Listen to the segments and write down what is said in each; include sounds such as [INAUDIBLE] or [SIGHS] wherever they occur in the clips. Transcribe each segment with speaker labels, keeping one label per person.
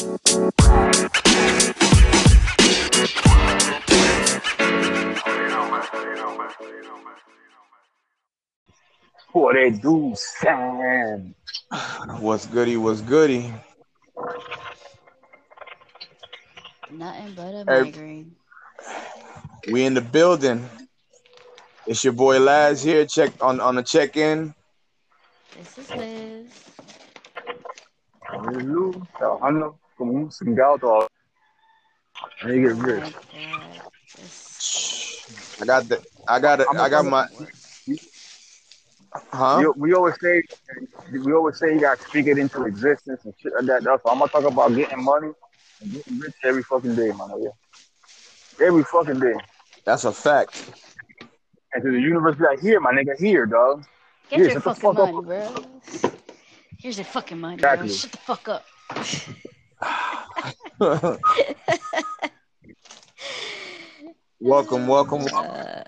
Speaker 1: What they do, Sam?
Speaker 2: What's goody? What's goody?
Speaker 3: Nothing but a
Speaker 2: Hey.
Speaker 3: migraine.
Speaker 2: We in the building. It's your boy Laz here. Check on on the check in.
Speaker 3: This is Liz.
Speaker 1: Lu, trabajando como un cingado todo. And you get rich.
Speaker 3: my
Speaker 2: I got the. I got it. I got my. Huh?
Speaker 1: We, we always say we always say you gotta speak it into existence and shit like that. That's why I'm gonna talk about getting money and getting rich every fucking day, man. Yeah. Every fucking day.
Speaker 2: That's a fact.
Speaker 1: And to the universe be like, here, my nigga, here, dog.
Speaker 3: Get
Speaker 1: Yeah,
Speaker 3: your fucking
Speaker 1: fuck up.
Speaker 3: money, bro. Here's your fucking money,
Speaker 1: Exactly.
Speaker 3: bro. Shut the fuck up. [LAUGHS]
Speaker 2: welcome, welcome.
Speaker 3: Uh,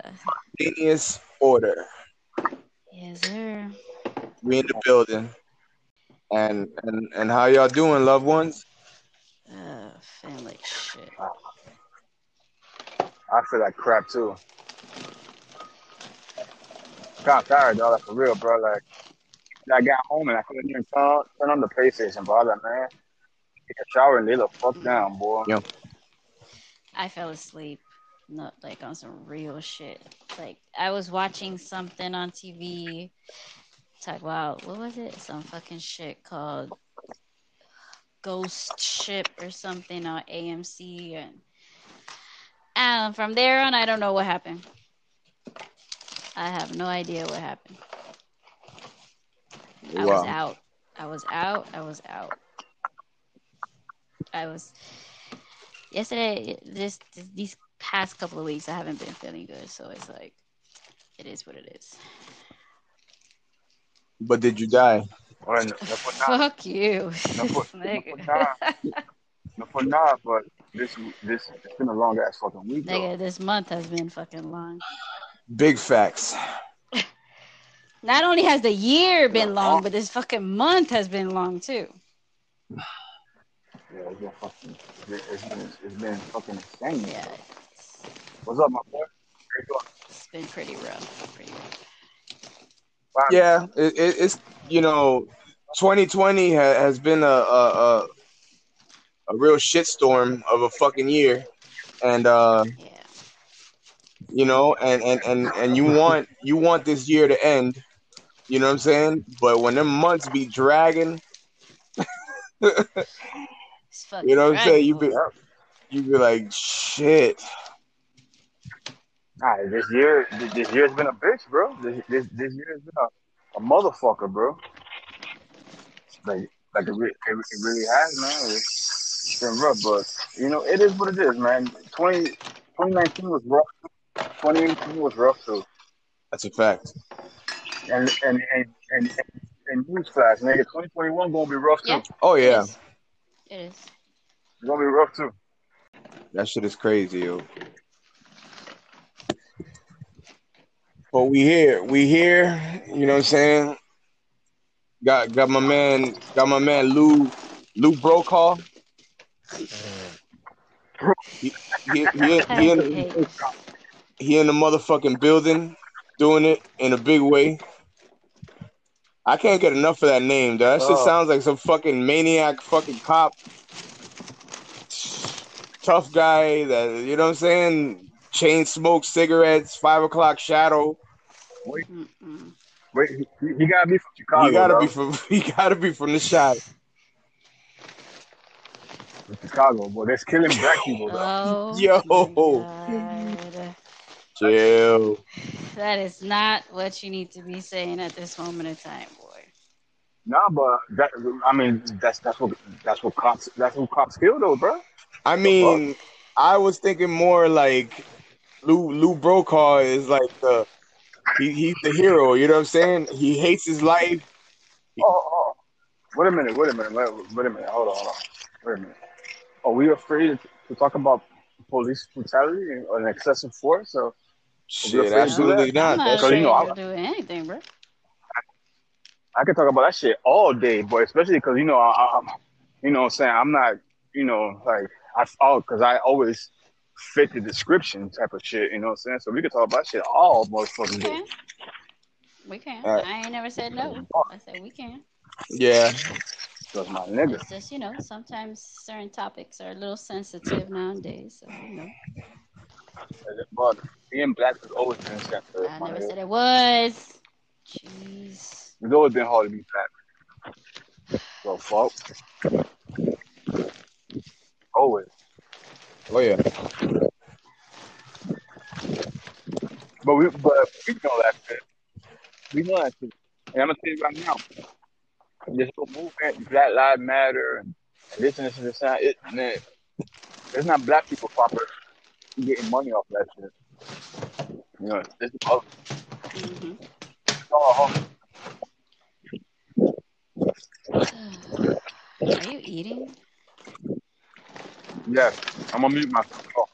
Speaker 2: Genius order.
Speaker 3: yes, sir.
Speaker 2: We in the building. And and and how y'all doing, loved ones?
Speaker 3: Uh, feeling like shit.
Speaker 1: I feel like crap too. Got tired, dog. Like, for real, bro. Like, I got home and I couldn't even turn on, turn on the PlayStation, bro. Like, man, take a shower and lay the fuck down, boy.
Speaker 2: Yeah.
Speaker 3: I fell asleep, not like on some real shit. Like I was watching something on TV. Talk about what was it? Some fucking shit called Ghost Ship or something on AMC, and and from there on, I don't know what happened. I have no idea what happened. I was out. I was out. I was out. I was yesterday. This, this these past couple of weeks, I haven't been feeling good, so it's like it is what it is.
Speaker 2: But did you die?
Speaker 1: Well, no, no [LAUGHS]
Speaker 3: Fuck you,
Speaker 1: no for, [LAUGHS]
Speaker 3: nigga.
Speaker 1: now, no for now, but this this it's been a long ass fucking week, though.
Speaker 3: Nigga, this month has been fucking long.
Speaker 2: Big facts. [LAUGHS]
Speaker 3: Not only has the year been long, but this fucking month has been long too.
Speaker 1: Yeah, it's been fucking, it's been, it's been, fucking insane.
Speaker 3: Yeah,
Speaker 1: What's up, my boy? How you doing?
Speaker 3: it's been pretty rough. Pretty rough.
Speaker 1: Wow.
Speaker 2: Yeah, it, it, it's you know, 2020 ha- has been a, a a a real shitstorm of a fucking year, and uh,
Speaker 3: Yeah.
Speaker 2: you know, and and and and you want you want this year to end, you know what I'm saying? But when them months be dragging,
Speaker 3: It's [LAUGHS] [LAUGHS] fucking
Speaker 2: you know what I'm saying? You be
Speaker 3: dreadful.
Speaker 2: you be like shit.
Speaker 1: Nah, this year, this, this year's been a bitch, bro. This this, this year's been a, a motherfucker, bro. Like, like it, re- it, it really has, man. It's, it's been rough, but you know, it is what it is, man. 20, 2019 was rough. 2018 was rough too.
Speaker 2: That's a fact.
Speaker 1: And and and and, and, and newsflash, nigga, 2021 gonna be rough too.
Speaker 3: Yeah.
Speaker 2: Oh yeah,
Speaker 3: is. It is.
Speaker 1: It's gonna be rough too.
Speaker 2: that shit is crazy, yo. But we here, we here. You know what I'm saying? Got got my man, got my man Lou Lou Brokaw. He, he, he, he, in,
Speaker 3: Hey,
Speaker 2: he in the motherfucking building, doing it in a big way. I can't get enough of that name. Though. That shit
Speaker 1: Oh.
Speaker 2: sounds like some fucking maniac, fucking cop, tough guy. That you know what I'm saying? Chain smoke, cigarettes, five o'clock shadow.
Speaker 3: Mm-mm.
Speaker 1: Wait, he, he gotta be from Chicago.
Speaker 2: you gotta
Speaker 1: dog.
Speaker 2: be from. [LAUGHS] You gotta be from the shot.
Speaker 1: From Chicago, boy. That's killing black people, dog.
Speaker 3: Oh,
Speaker 2: Yo. Chill.
Speaker 3: That is not what you need to be saying at this moment in time, boy.
Speaker 1: Nah, but that I mean that's that's what that's what cops that's what cops feel though, bro.
Speaker 2: I mean, I was thinking more like Lou Lou Brokaw is like the he, he's the hero. You know what I'm saying? He hates his life.
Speaker 1: Oh, oh, wait a minute, wait a minute, wait, wait a minute, hold on, hold on, wait a minute. Are we afraid to talk about police brutality and, and excessive force? So
Speaker 2: Shit,
Speaker 1: afraid to do
Speaker 2: absolutely
Speaker 1: that?
Speaker 2: not.
Speaker 3: I'm not
Speaker 2: That's
Speaker 1: you
Speaker 3: afraid
Speaker 1: know,
Speaker 3: to
Speaker 1: I-
Speaker 3: do anything, bro.
Speaker 1: I can talk about that shit all day, but especially because you know I, I'm, you know, what I'm saying I'm not you know, like I oh, because I always fit the description type of shit. You know what I'm saying? So we could talk about shit all motherfucking day.
Speaker 3: Okay. We can.
Speaker 2: Alright.
Speaker 3: I ain't never said no. I said we can.
Speaker 2: Yeah.
Speaker 1: That's my nigga.
Speaker 3: It's just, you know, sometimes certain topics are a little sensitive nowadays. So, you know,
Speaker 1: But being black has always been sensitive.
Speaker 3: I never
Speaker 1: nigga.
Speaker 3: said it was. Jeez.
Speaker 1: It's always been hard to be black. So fuck. Always.
Speaker 2: Oh yeah.
Speaker 1: But we but we know that shit. We know that shit. And I'm gonna tell you right now, this whole movement, Black Lives Matter and this and this and this and that, it man, it's not black people proper getting money off that shit. You know, this is all,
Speaker 3: hmm
Speaker 1: it's all hustle.
Speaker 3: Are you eating?
Speaker 1: Yeah, I'm gonna mute myself. Oh,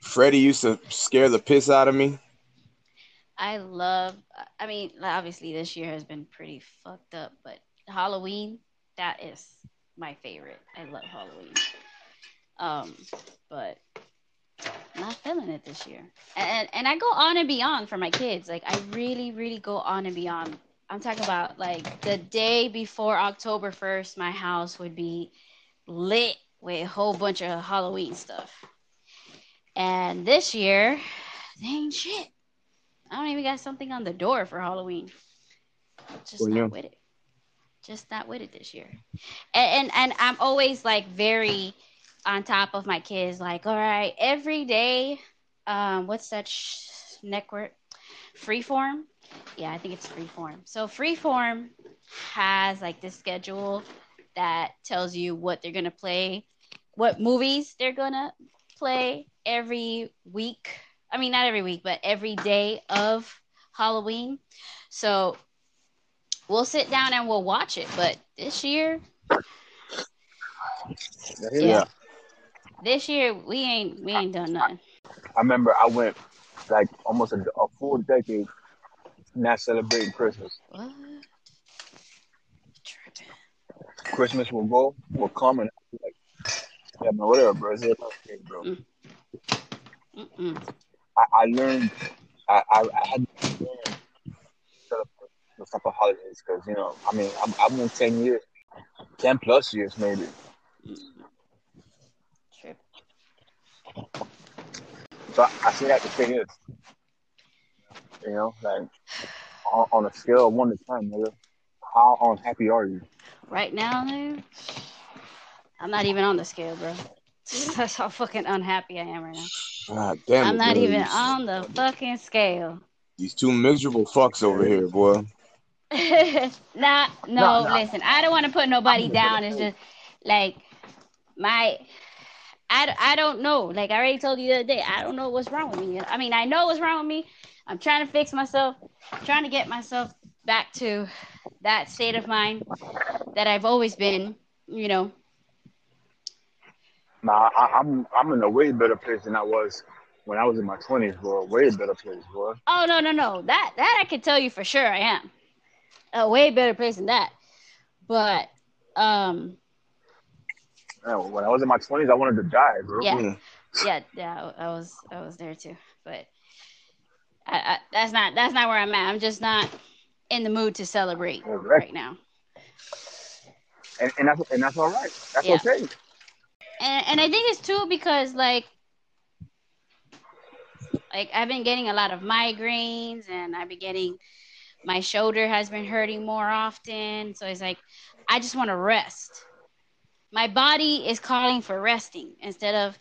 Speaker 2: Freddie used to scare the piss out of me.
Speaker 3: I love, I mean, obviously this year has been pretty fucked up, but Halloween, that is my favorite. I love Halloween. Um, but not feeling it this year. And and I go on and beyond for my kids. Like I really, really go on and beyond. I'm talking about like the day before October 1st, my house would be lit with a whole bunch of Halloween stuff. And this year, ain't shit. I don't even got something on the door for Halloween. Just
Speaker 2: Well,
Speaker 3: not
Speaker 2: yeah.
Speaker 3: with it. Just not with it this year. And, and and I'm always like very on top of my kids. Like, all right, every day. Um, what's that sh- network? Freeform. Yeah, I think it's Freeform. So Freeform has like this schedule that tells you what they're gonna play, what movies they're gonna play every week. I mean, not every week, but every day of Halloween. So we'll sit down and we'll watch it. But this year,
Speaker 1: yeah.
Speaker 3: Yeah. this year we ain't we ain't done nothing.
Speaker 1: I remember I went like almost a, a full decade not celebrating Christmas.
Speaker 3: What?
Speaker 1: Christmas will go, will come, and like, yeah, man, whatever, bro. It's okay, bro. Mm.
Speaker 3: Mm-mm.
Speaker 1: I, I learned, I, I, I had to learn those type of holidays because, you know, I mean, I'm, I'm in 10 years, 10 plus years maybe.
Speaker 3: Trip.
Speaker 1: So I, I say that to say this, you know, like on, on a scale of one to 10, nigga, how unhappy are you?
Speaker 3: Right now, dude, I'm not even on the scale, bro. [LAUGHS] That's how fucking unhappy I am right now.
Speaker 2: God damn.
Speaker 3: I'm not
Speaker 2: bro.
Speaker 3: even on the fucking scale.
Speaker 2: These two miserable fucks over here, boy. [LAUGHS]
Speaker 3: nah, no,
Speaker 1: No, no.
Speaker 3: listen, I don't want to put nobody down. It's just like my, I, I don't know. Like I already told you the other day, I don't know what's wrong with me. I mean, I know what's wrong with me. I'm trying to fix myself, trying to get myself back to that state of mind that I've always been, you know.
Speaker 1: Nah, I, I'm I'm in a way better place than I was when I was in my 20s, bro. Way better place, bro.
Speaker 3: Oh no, no, no. That that I can tell you for sure I am. A way better place than that. But um
Speaker 1: Man, when I was in my 20s, I wanted to die, bro.
Speaker 3: Yeah.
Speaker 2: Mm.
Speaker 3: yeah, yeah, I was I was there too. But I, I, that's not that's not where I'm at. I'm just not in the mood to celebrate
Speaker 1: Correct.
Speaker 3: right now.
Speaker 1: And, and that's and that's all right. That's
Speaker 3: Yeah.
Speaker 1: okay.
Speaker 3: And and I think it's too because like like I've been getting a lot of migraines and I've been getting my shoulder has been hurting more often. So it's like I just want to rest. My body is calling for resting instead of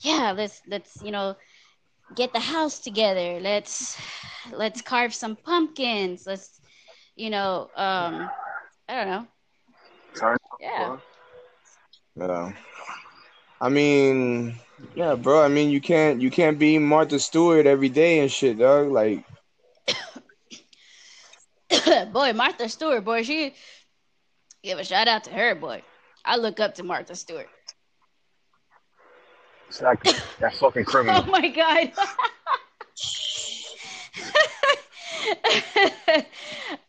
Speaker 3: yeah, let's let's you know get the house together. Let's let's carve some pumpkins. Let's you know um I don't know.
Speaker 1: Turn
Speaker 3: Yeah.
Speaker 2: Yeah. I mean, yeah, bro. I mean, you can't you can't be Martha Stewart every day and shit, dog. Like, [COUGHS]
Speaker 3: boy, Martha Stewart, boy, she give a shout out to her, boy. I look up to Martha Stewart.
Speaker 1: It's like that fucking criminal.
Speaker 3: Oh
Speaker 1: criminal.
Speaker 3: my god.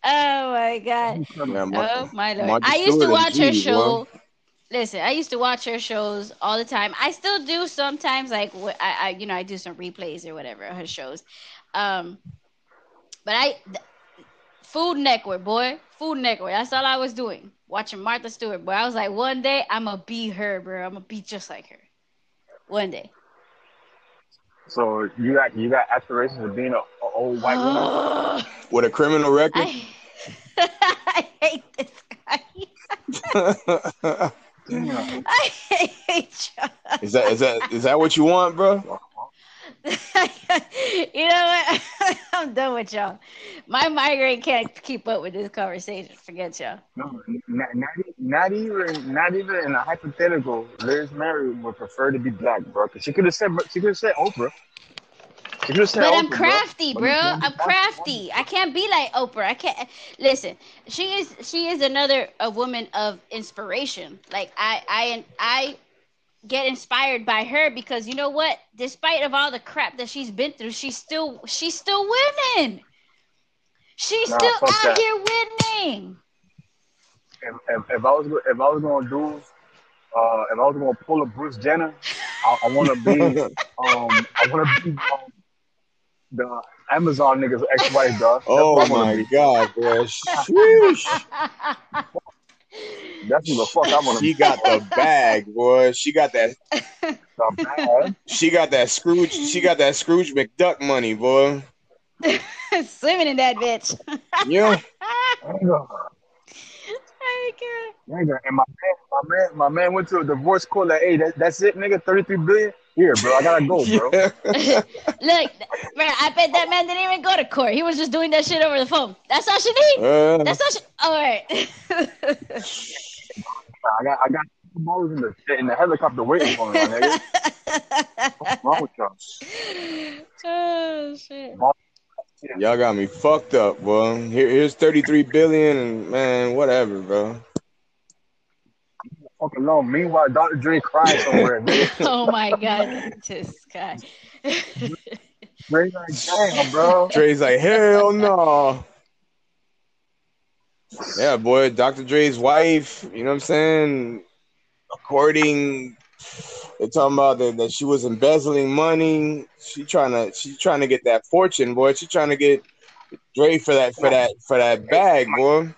Speaker 3: oh my god. [LAUGHS]
Speaker 2: Oh,
Speaker 3: oh my lord.
Speaker 2: Martha
Speaker 3: I used to watch her
Speaker 2: indeed,
Speaker 3: show. Listen, I used to watch her shows all the time. I still do sometimes, like wh- I, I you know, I do some replays or whatever her shows. Um, but I, th- Food Network, boy, Food Network. That's all I was doing, watching Martha Stewart. But I was like, one day I'm gonna be her, bro. I'm gonna be just like her. One day.
Speaker 1: So you got you got aspirations of being a, a old white woman.
Speaker 2: With a criminal record.
Speaker 3: I, [LAUGHS] I hate this guy. [LAUGHS]
Speaker 1: Damn. [LAUGHS]
Speaker 3: I hate you.
Speaker 2: is that is that is that what you want, bro? [LAUGHS]
Speaker 3: you know what? [LAUGHS] I'm done with y'all. My migraine can't keep up with this conversation. Forget y'all.
Speaker 1: No, not, not, not even not even in a hypothetical. Liz Mary would prefer to be black, bro. Cause she could have said she could have said Oprah. She could have said
Speaker 3: But
Speaker 1: Oprah,
Speaker 3: I'm
Speaker 1: bro.
Speaker 3: crafty,
Speaker 1: But
Speaker 3: bro.
Speaker 1: you can't be
Speaker 3: I'm crafty. I can't be like Oprah. I can't listen. She is she is another a woman of inspiration. Like I I I get inspired by her because you know what? Despite of all the crap that she's been through, she's still she's still winning. She's
Speaker 1: Nah,
Speaker 3: still out
Speaker 1: that.
Speaker 3: here winning.
Speaker 1: If, if, if I was go- if I was gonna do uh, if I was gonna pull a Bruce Jenner, I, I want to [LAUGHS] be um I want to be um, the Amazon niggas ex-wife, dog. [LAUGHS]
Speaker 2: Oh
Speaker 1: what I wanna
Speaker 2: my
Speaker 1: be.
Speaker 2: god, bro. Sheesh. [LAUGHS]
Speaker 1: That's who the fuck I want to
Speaker 2: She
Speaker 1: be.
Speaker 2: got the [LAUGHS] bag, boy. She got that
Speaker 1: The bad.
Speaker 2: she got that Scrooge she got that Scrooge McDuck money, boy.
Speaker 3: Swimming in that bitch.
Speaker 2: Yeah.
Speaker 1: Nigga,
Speaker 3: my
Speaker 1: nigga. And my man, my man, my man went to a divorce court. Like, hey, that, that's it, nigga. Thirty-three billion. Here, bro. I gotta go, bro.
Speaker 2: Yeah. [LAUGHS]
Speaker 3: Look, bro, I bet that man didn't even go to court. He was just doing that shit over the phone. That's all she need.
Speaker 2: Uh,
Speaker 3: That's all she. All right.
Speaker 1: I got, I got two balls in the in the helicopter waiting for me, nigga. What's wrong with y'all? [LAUGHS]
Speaker 3: oh shit.
Speaker 2: Y'all got me fucked up, bro. Here, here's 33 billion and man, whatever, bro.
Speaker 1: Fuck alone. Meanwhile, Dr. Dre crying somewhere. [LAUGHS] nigga.
Speaker 3: Oh my god, this guy. [LAUGHS]
Speaker 1: Dre like, damn, bro.
Speaker 2: Dre's like, hell no. Yeah, boy, Dr. Dre's wife, you know what I'm saying? According they're talking about that, that she was embezzling money. She trying to she trying to get that fortune, boy. She trying to get Dre for that for that for that bag, boy.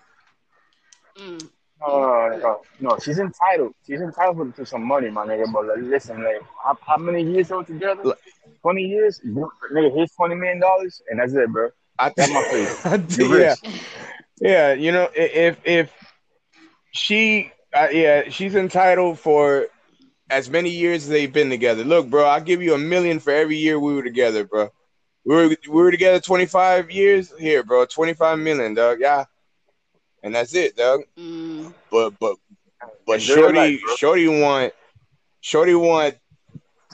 Speaker 3: Mm.
Speaker 1: Uh, no, no, she's entitled. She's entitled to some money, my nigga. But like, listen, like, how, how many years all together? Twenty years, nigga. Here's twenty million dollars, and that's it, bro.
Speaker 2: I
Speaker 1: That's my face.
Speaker 2: I
Speaker 1: You
Speaker 2: think-
Speaker 1: rich.
Speaker 2: yeah, yeah. You know, if if she, uh, yeah, she's entitled for as many years as they've been together. Look, bro, I'll give you a million for every year we were together, bro. We were we were together 25 years. Here, bro, 25 million, dog. Yeah, and that's it, dog.
Speaker 3: Mm.
Speaker 2: But but but
Speaker 1: Enjoy
Speaker 2: shorty,
Speaker 1: life,
Speaker 2: shorty want, shorty want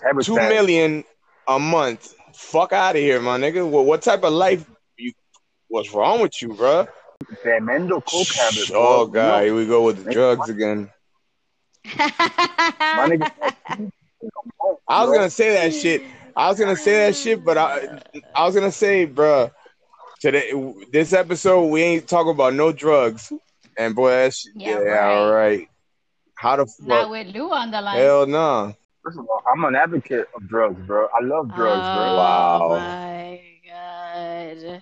Speaker 1: Habitat.
Speaker 2: two million a month. Fuck out of here, my nigga. What, what type of life you? What's wrong with you, bro?
Speaker 1: Tremendo coke habit. bro.
Speaker 2: Oh god, here we go with the
Speaker 1: Make
Speaker 2: drugs again.
Speaker 1: my nigga. [LAUGHS]
Speaker 2: I was gonna say that shit. I was gonna say that shit, but I, I was gonna say, bruh, today this episode we ain't talking about no drugs. And boy, that shit,
Speaker 3: Yeah,
Speaker 2: yeah,
Speaker 3: right.
Speaker 2: all right. How the
Speaker 3: Not with Lou on the line.
Speaker 2: Hell no.
Speaker 1: First of all, I'm an advocate of drugs, bro. I love drugs,
Speaker 3: oh
Speaker 1: bro.
Speaker 2: Wow.
Speaker 3: my god.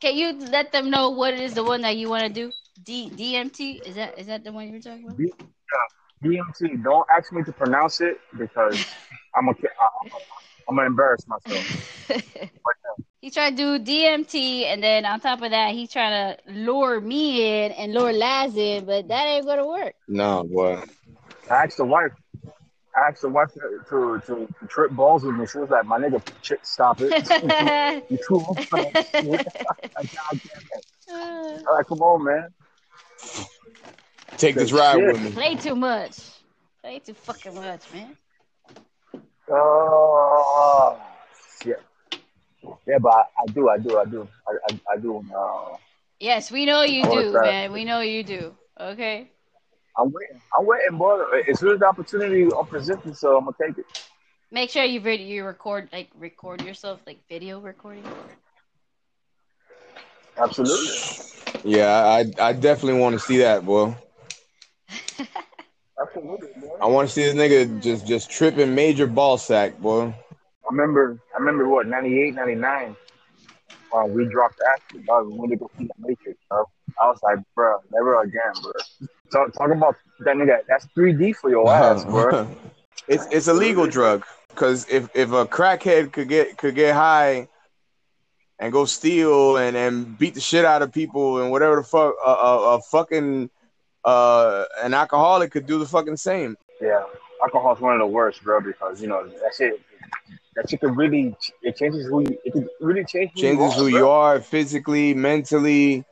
Speaker 3: Can you let them know what it is the one that you want to do? D DMT? Is that is that the one you were talking about? Yeah.
Speaker 1: DMT. Don't ask me to pronounce it because [LAUGHS] I'm a, I, I'm gonna embarrass myself. [LAUGHS]
Speaker 3: he tried to do DMT, and then on top of that, he trying to lure me in and lure Laz in, but that ain't gonna work.
Speaker 2: No, boy.
Speaker 1: I asked the wife. I asked the wife to, to, to, to trip balls with me. She was like, "My nigga, chick, stop it. [LAUGHS] you too old for that shit." I can't- I can't. All right, come on, man.
Speaker 2: Take this ride
Speaker 1: Shit.
Speaker 2: with me.
Speaker 3: Play too much. Play too fucking much, man.
Speaker 1: Oh, shit. Yeah, but I, I do, I do, I do, I, I, I do. Uh,
Speaker 3: Yes, we know you do,
Speaker 1: try
Speaker 3: man. We know you do. Okay.
Speaker 1: I'm waiting. I'm waiting, boy. As soon as the opportunity presents itself, I'm gonna take it.
Speaker 3: Make sure you vid- you record like record yourself like video recording.
Speaker 1: Absolutely.
Speaker 2: Yeah, I I definitely want to see that, boy. [LAUGHS]
Speaker 1: Absolutely, bro.
Speaker 2: I want to see this nigga just just tripping major ball sack, boy.
Speaker 1: I remember, I remember what 98, 99. Uh, we dropped acid, dog. We went to go see the Matrix, bro. I was like, bro, never again, bro. Talk, talk about that nigga. That's 3D for your [LAUGHS] ass, bro. [LAUGHS]
Speaker 2: it's it's a legal drug because if if a crackhead could get could get high and go steal and and beat the shit out of people and whatever the fuck a, a, a fucking uh an alcoholic could do the fucking same.
Speaker 1: Yeah, alcohol's one of the worst, bro, because you know that shit. That shit can really it changes who you. It could really change who
Speaker 2: Changes
Speaker 1: you are,
Speaker 2: who you are physically, mentally,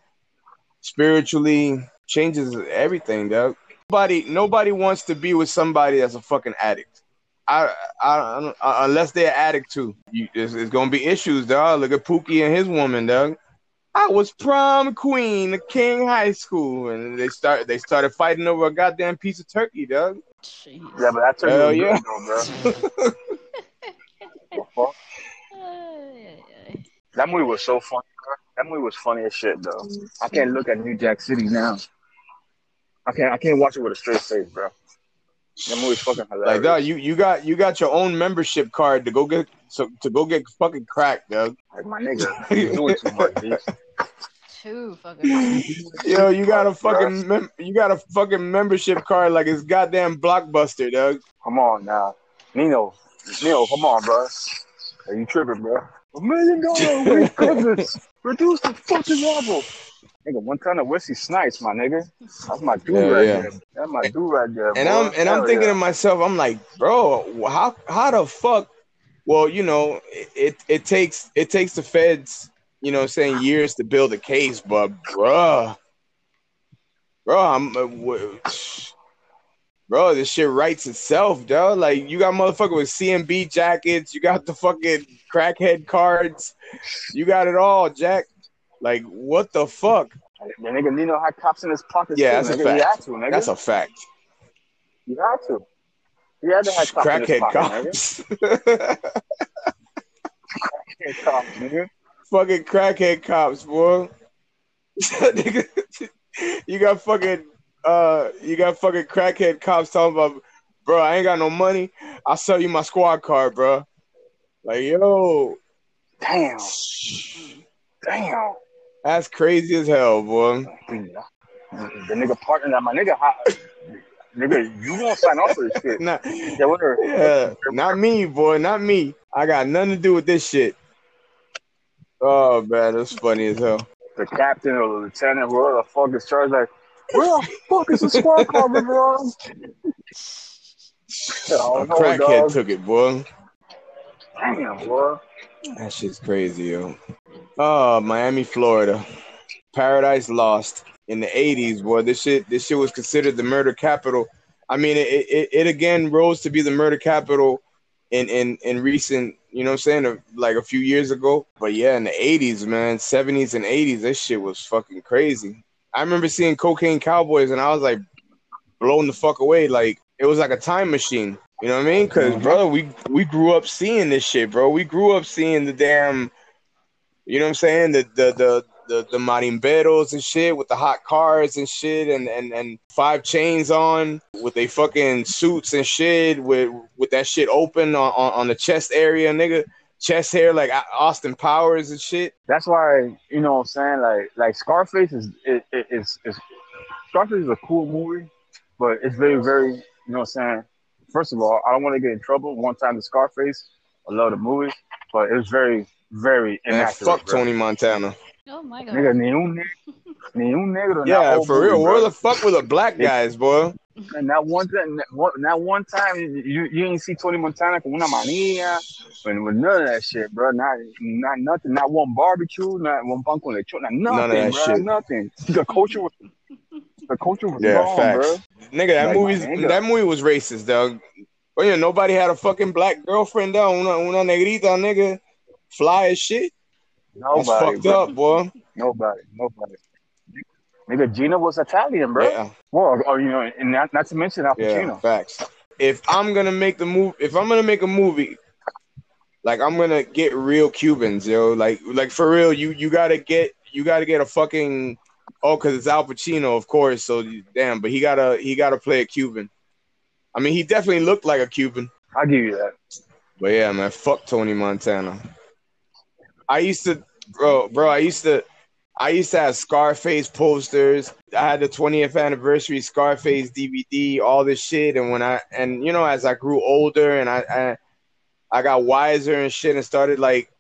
Speaker 2: spiritually. Changes everything, dog. Nobody nobody wants to be with somebody that's a fucking addict. I, I, I don't- uh, unless they're addict too. You, it's, it's gonna be issues, dog. Look at Pookie and his woman, dog. I was prom queen of King High School, and they start they started fighting over a goddamn piece of turkey, dog.
Speaker 3: Jeez.
Speaker 1: Yeah, but that turned
Speaker 2: Hell yeah.
Speaker 1: good, though, bro. [LAUGHS] The fuck? That movie was so funny. That movie was funny as shit, though. I can't look at New Jack City now. I can't. I can't watch it with a straight face, bro. That movie's fucking hilarious.
Speaker 2: Like, dog, you, you got you got your own membership card to go get so to go get fucking crack, dog.
Speaker 1: Like my nigga, [LAUGHS] you're doing too much, dude.
Speaker 3: Too fucking. [LAUGHS]
Speaker 2: Yo, you got a fucking mem- you got a fucking membership card like it's goddamn blockbuster, dog.
Speaker 1: Come on now, Nino. Nino, come on, bro. Are you tripping, bro? A million dollar week cousins. Reduce the fucking level. Nigga, one ton of Wesley Snipes, my nigga. That's my dude
Speaker 2: Yeah,
Speaker 1: right
Speaker 2: yeah.
Speaker 1: there. That's my dude right there.
Speaker 2: And
Speaker 1: boy.
Speaker 2: I'm and I'm thinking
Speaker 1: yeah.
Speaker 2: to myself, I'm like, bro, how how the fuck? Well, you know, it it, it takes it takes the feds, you know, saying years to build a case, but bruh, bro, I'm, uh, w- bro, this shit writes itself, dog. Like you got motherfucker with CMB jackets, you got the fucking crackhead cards, you got it all, Jack. Like what the fuck?
Speaker 1: The nigga Nino had cops in his pockets.
Speaker 2: Yeah,
Speaker 1: too,
Speaker 2: that's a
Speaker 1: nigga.
Speaker 2: Fact.
Speaker 1: to, nigga.
Speaker 2: That's a fact.
Speaker 1: He had to. You had to have cops in his
Speaker 2: Crackhead
Speaker 1: pocket,
Speaker 2: cops. [LAUGHS]
Speaker 1: Crackhead cops, nigga.
Speaker 2: fucking crackhead cops, boy. Nigga, [LAUGHS] you got fucking uh you got fucking crackhead cops talking about bro, I ain't got no money. I'll sell you my squad car, bro. Like, yo,
Speaker 1: Damn. Damn.
Speaker 2: that's crazy as hell, boy.
Speaker 1: The nigga partner that my nigga hot. Nigga, you gonna sign off for this shit. [LAUGHS] Wonder.
Speaker 2: yeah, not me, boy, not me. I got nothing to do with this shit. Oh man, that's funny as hell.
Speaker 1: The captain or the lieutenant, whoever the fuck is charged, like, where the fuck is the squad car, bro?
Speaker 2: Oh, a
Speaker 1: Oh, no,
Speaker 2: crackhead
Speaker 1: dog.
Speaker 2: took it, boy.
Speaker 1: Damn, boy.
Speaker 2: That shit's crazy, yo. Oh, Miami, Florida. Paradise Lost in the '80s, boy. This shit, this shit was considered the murder capital. I mean, it, it, it again rose to be the murder capital in in in recent, you know, what I'm saying, like a few years ago. But yeah, in the '80s, man, '70s and '80s, this shit was fucking crazy. I remember seeing Cocaine Cowboys, and I was like blown the fuck away. Like it was like a time machine. You know what I mean? Because mm-hmm. brother, we we grew up seeing this shit, bro. We grew up seeing the damn, you know what I'm saying? The the the the, the marimberos and shit with the hot cars and shit, and and and five chains on with they fucking suits and shit with with that shit open on on, on the chest area, nigga. Chest hair like Austin Powers and shit.
Speaker 1: That's why you know what I'm saying like like Scarface is it, it, is is Scarface is a cool movie, but it's very very you know what I'm saying. First of all, I don't want to get in trouble. One time the Scarface, I love the movie, but it was very very
Speaker 2: Man,
Speaker 1: inaccurate.
Speaker 2: fuck
Speaker 1: bro.
Speaker 2: Tony Montana.
Speaker 3: Oh my god.
Speaker 1: Nigga, un negro, ni un negro. in that
Speaker 2: Yeah, for
Speaker 1: movie,
Speaker 2: real.
Speaker 1: bro.
Speaker 2: Where the fuck were the black guys, boy?
Speaker 1: And that one time, that one, time, you you ain't see Tony Montana con una manilla, and with none of that shit, bro. Not not nothing. Not one barbecue. Not one pan con lechon. Not nothing,
Speaker 2: None of that
Speaker 1: bro.
Speaker 2: shit.
Speaker 1: Nothing. The culture was the culture was
Speaker 2: Yeah,
Speaker 1: wrong,
Speaker 2: facts.
Speaker 1: bro.
Speaker 2: Nigga, that
Speaker 1: Like,
Speaker 2: movie
Speaker 1: nigga.
Speaker 2: that movie was racist, dog. But yeah, nobody had a fucking black girlfriend, dog. Una, una negrita, nigga. Fly as shit. That's
Speaker 1: Nobody,
Speaker 2: fucked
Speaker 1: bro.
Speaker 2: up, boy.
Speaker 1: Nobody, nobody. Nigga, Gina was Italian, bro.
Speaker 2: Yeah,
Speaker 1: Well, or you know, and not, not to mention Al Pacino.
Speaker 2: yeah, facts. If I'm gonna make the move, if I'm gonna make a movie, like I'm gonna get real Cubans, yo. Like, like for real, you you gotta get you gotta get a fucking oh, cause it's Al Pacino, of course. So damn, but he gotta he gotta play a Cuban. I mean, he definitely looked like a Cuban.
Speaker 1: I'll give you that.
Speaker 2: But yeah, man, fuck Tony Montana. I used to, bro, bro. I used to, I used to have Scarface posters. I had the 20th anniversary Scarface DVD, all this shit. And when I, and you know, as I grew older and I, I, I got wiser and shit and started like,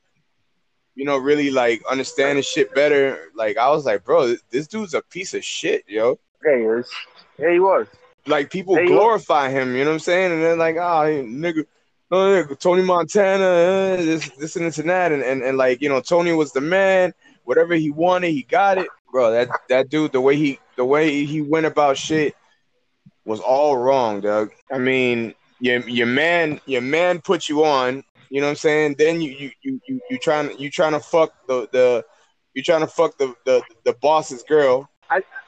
Speaker 2: you know, really like understanding shit better. Like I was like, bro, this dude's a piece of shit, yo.
Speaker 1: Yeah, he is. Yeah, he was.
Speaker 2: Like people
Speaker 1: yo.
Speaker 2: glorify him, you know what I'm saying? And then like, oh, nigga, oh, nigga, Tony Montana, uh, this, this and this and that, and, and and like you know, Tony was the man. Whatever he wanted, he got it, bro. That that dude, the way he the way he went about shit was all wrong, Doug. I mean, your your man your man put you on. You know what I'm saying? Then you you you you, you trying you trying to fuck the the you trying to fuck the the the boss's girl.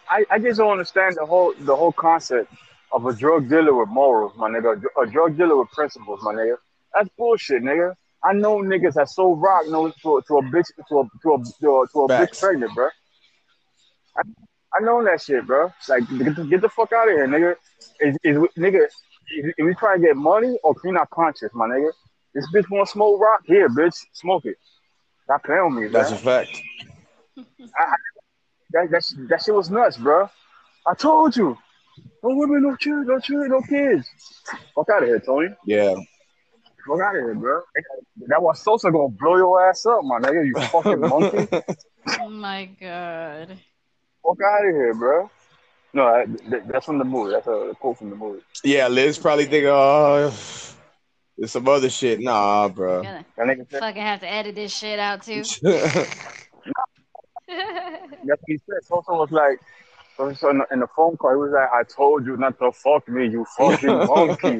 Speaker 1: I, I just don't understand the whole the whole concept of a drug dealer with morals, my nigga. A drug dealer with principles, my nigga. That's bullshit, nigga. I know niggas that sold rock no to, to a bitch to a to a to a, to a bitch pregnant, bro. I, I know that shit, bro. Like get the, get the fuck out of here, nigga. Is, is nigga? Is we trying to get money or clean our conscience, my nigga? This bitch want smoke rock? Here, bitch, smoke it. Stop playing with me,
Speaker 2: That's a fact.
Speaker 1: That, that, that shit was nuts, bro. I told you. No women, no children, no children, no kids. Fuck out of here, Tony.
Speaker 2: Yeah.
Speaker 1: Fuck out of here, bro. That was Sosa gonna blow your ass up, my nigga. You fucking monkey. [LAUGHS]
Speaker 3: Oh my god.
Speaker 1: Fuck out of here, bro. No, that, that- that's from the movie. That's a, a quote from the movie.
Speaker 2: Yeah, Liz probably think, oh, there's some other shit. Nah, bro.
Speaker 3: Gonna
Speaker 1: That nigga said,
Speaker 3: fucking have to edit this shit out too. [LAUGHS] [LAUGHS]
Speaker 1: that's what he said. Sosa was like, so in the, in the phone call, he was like, I told you not to fuck me, you fucking monkey.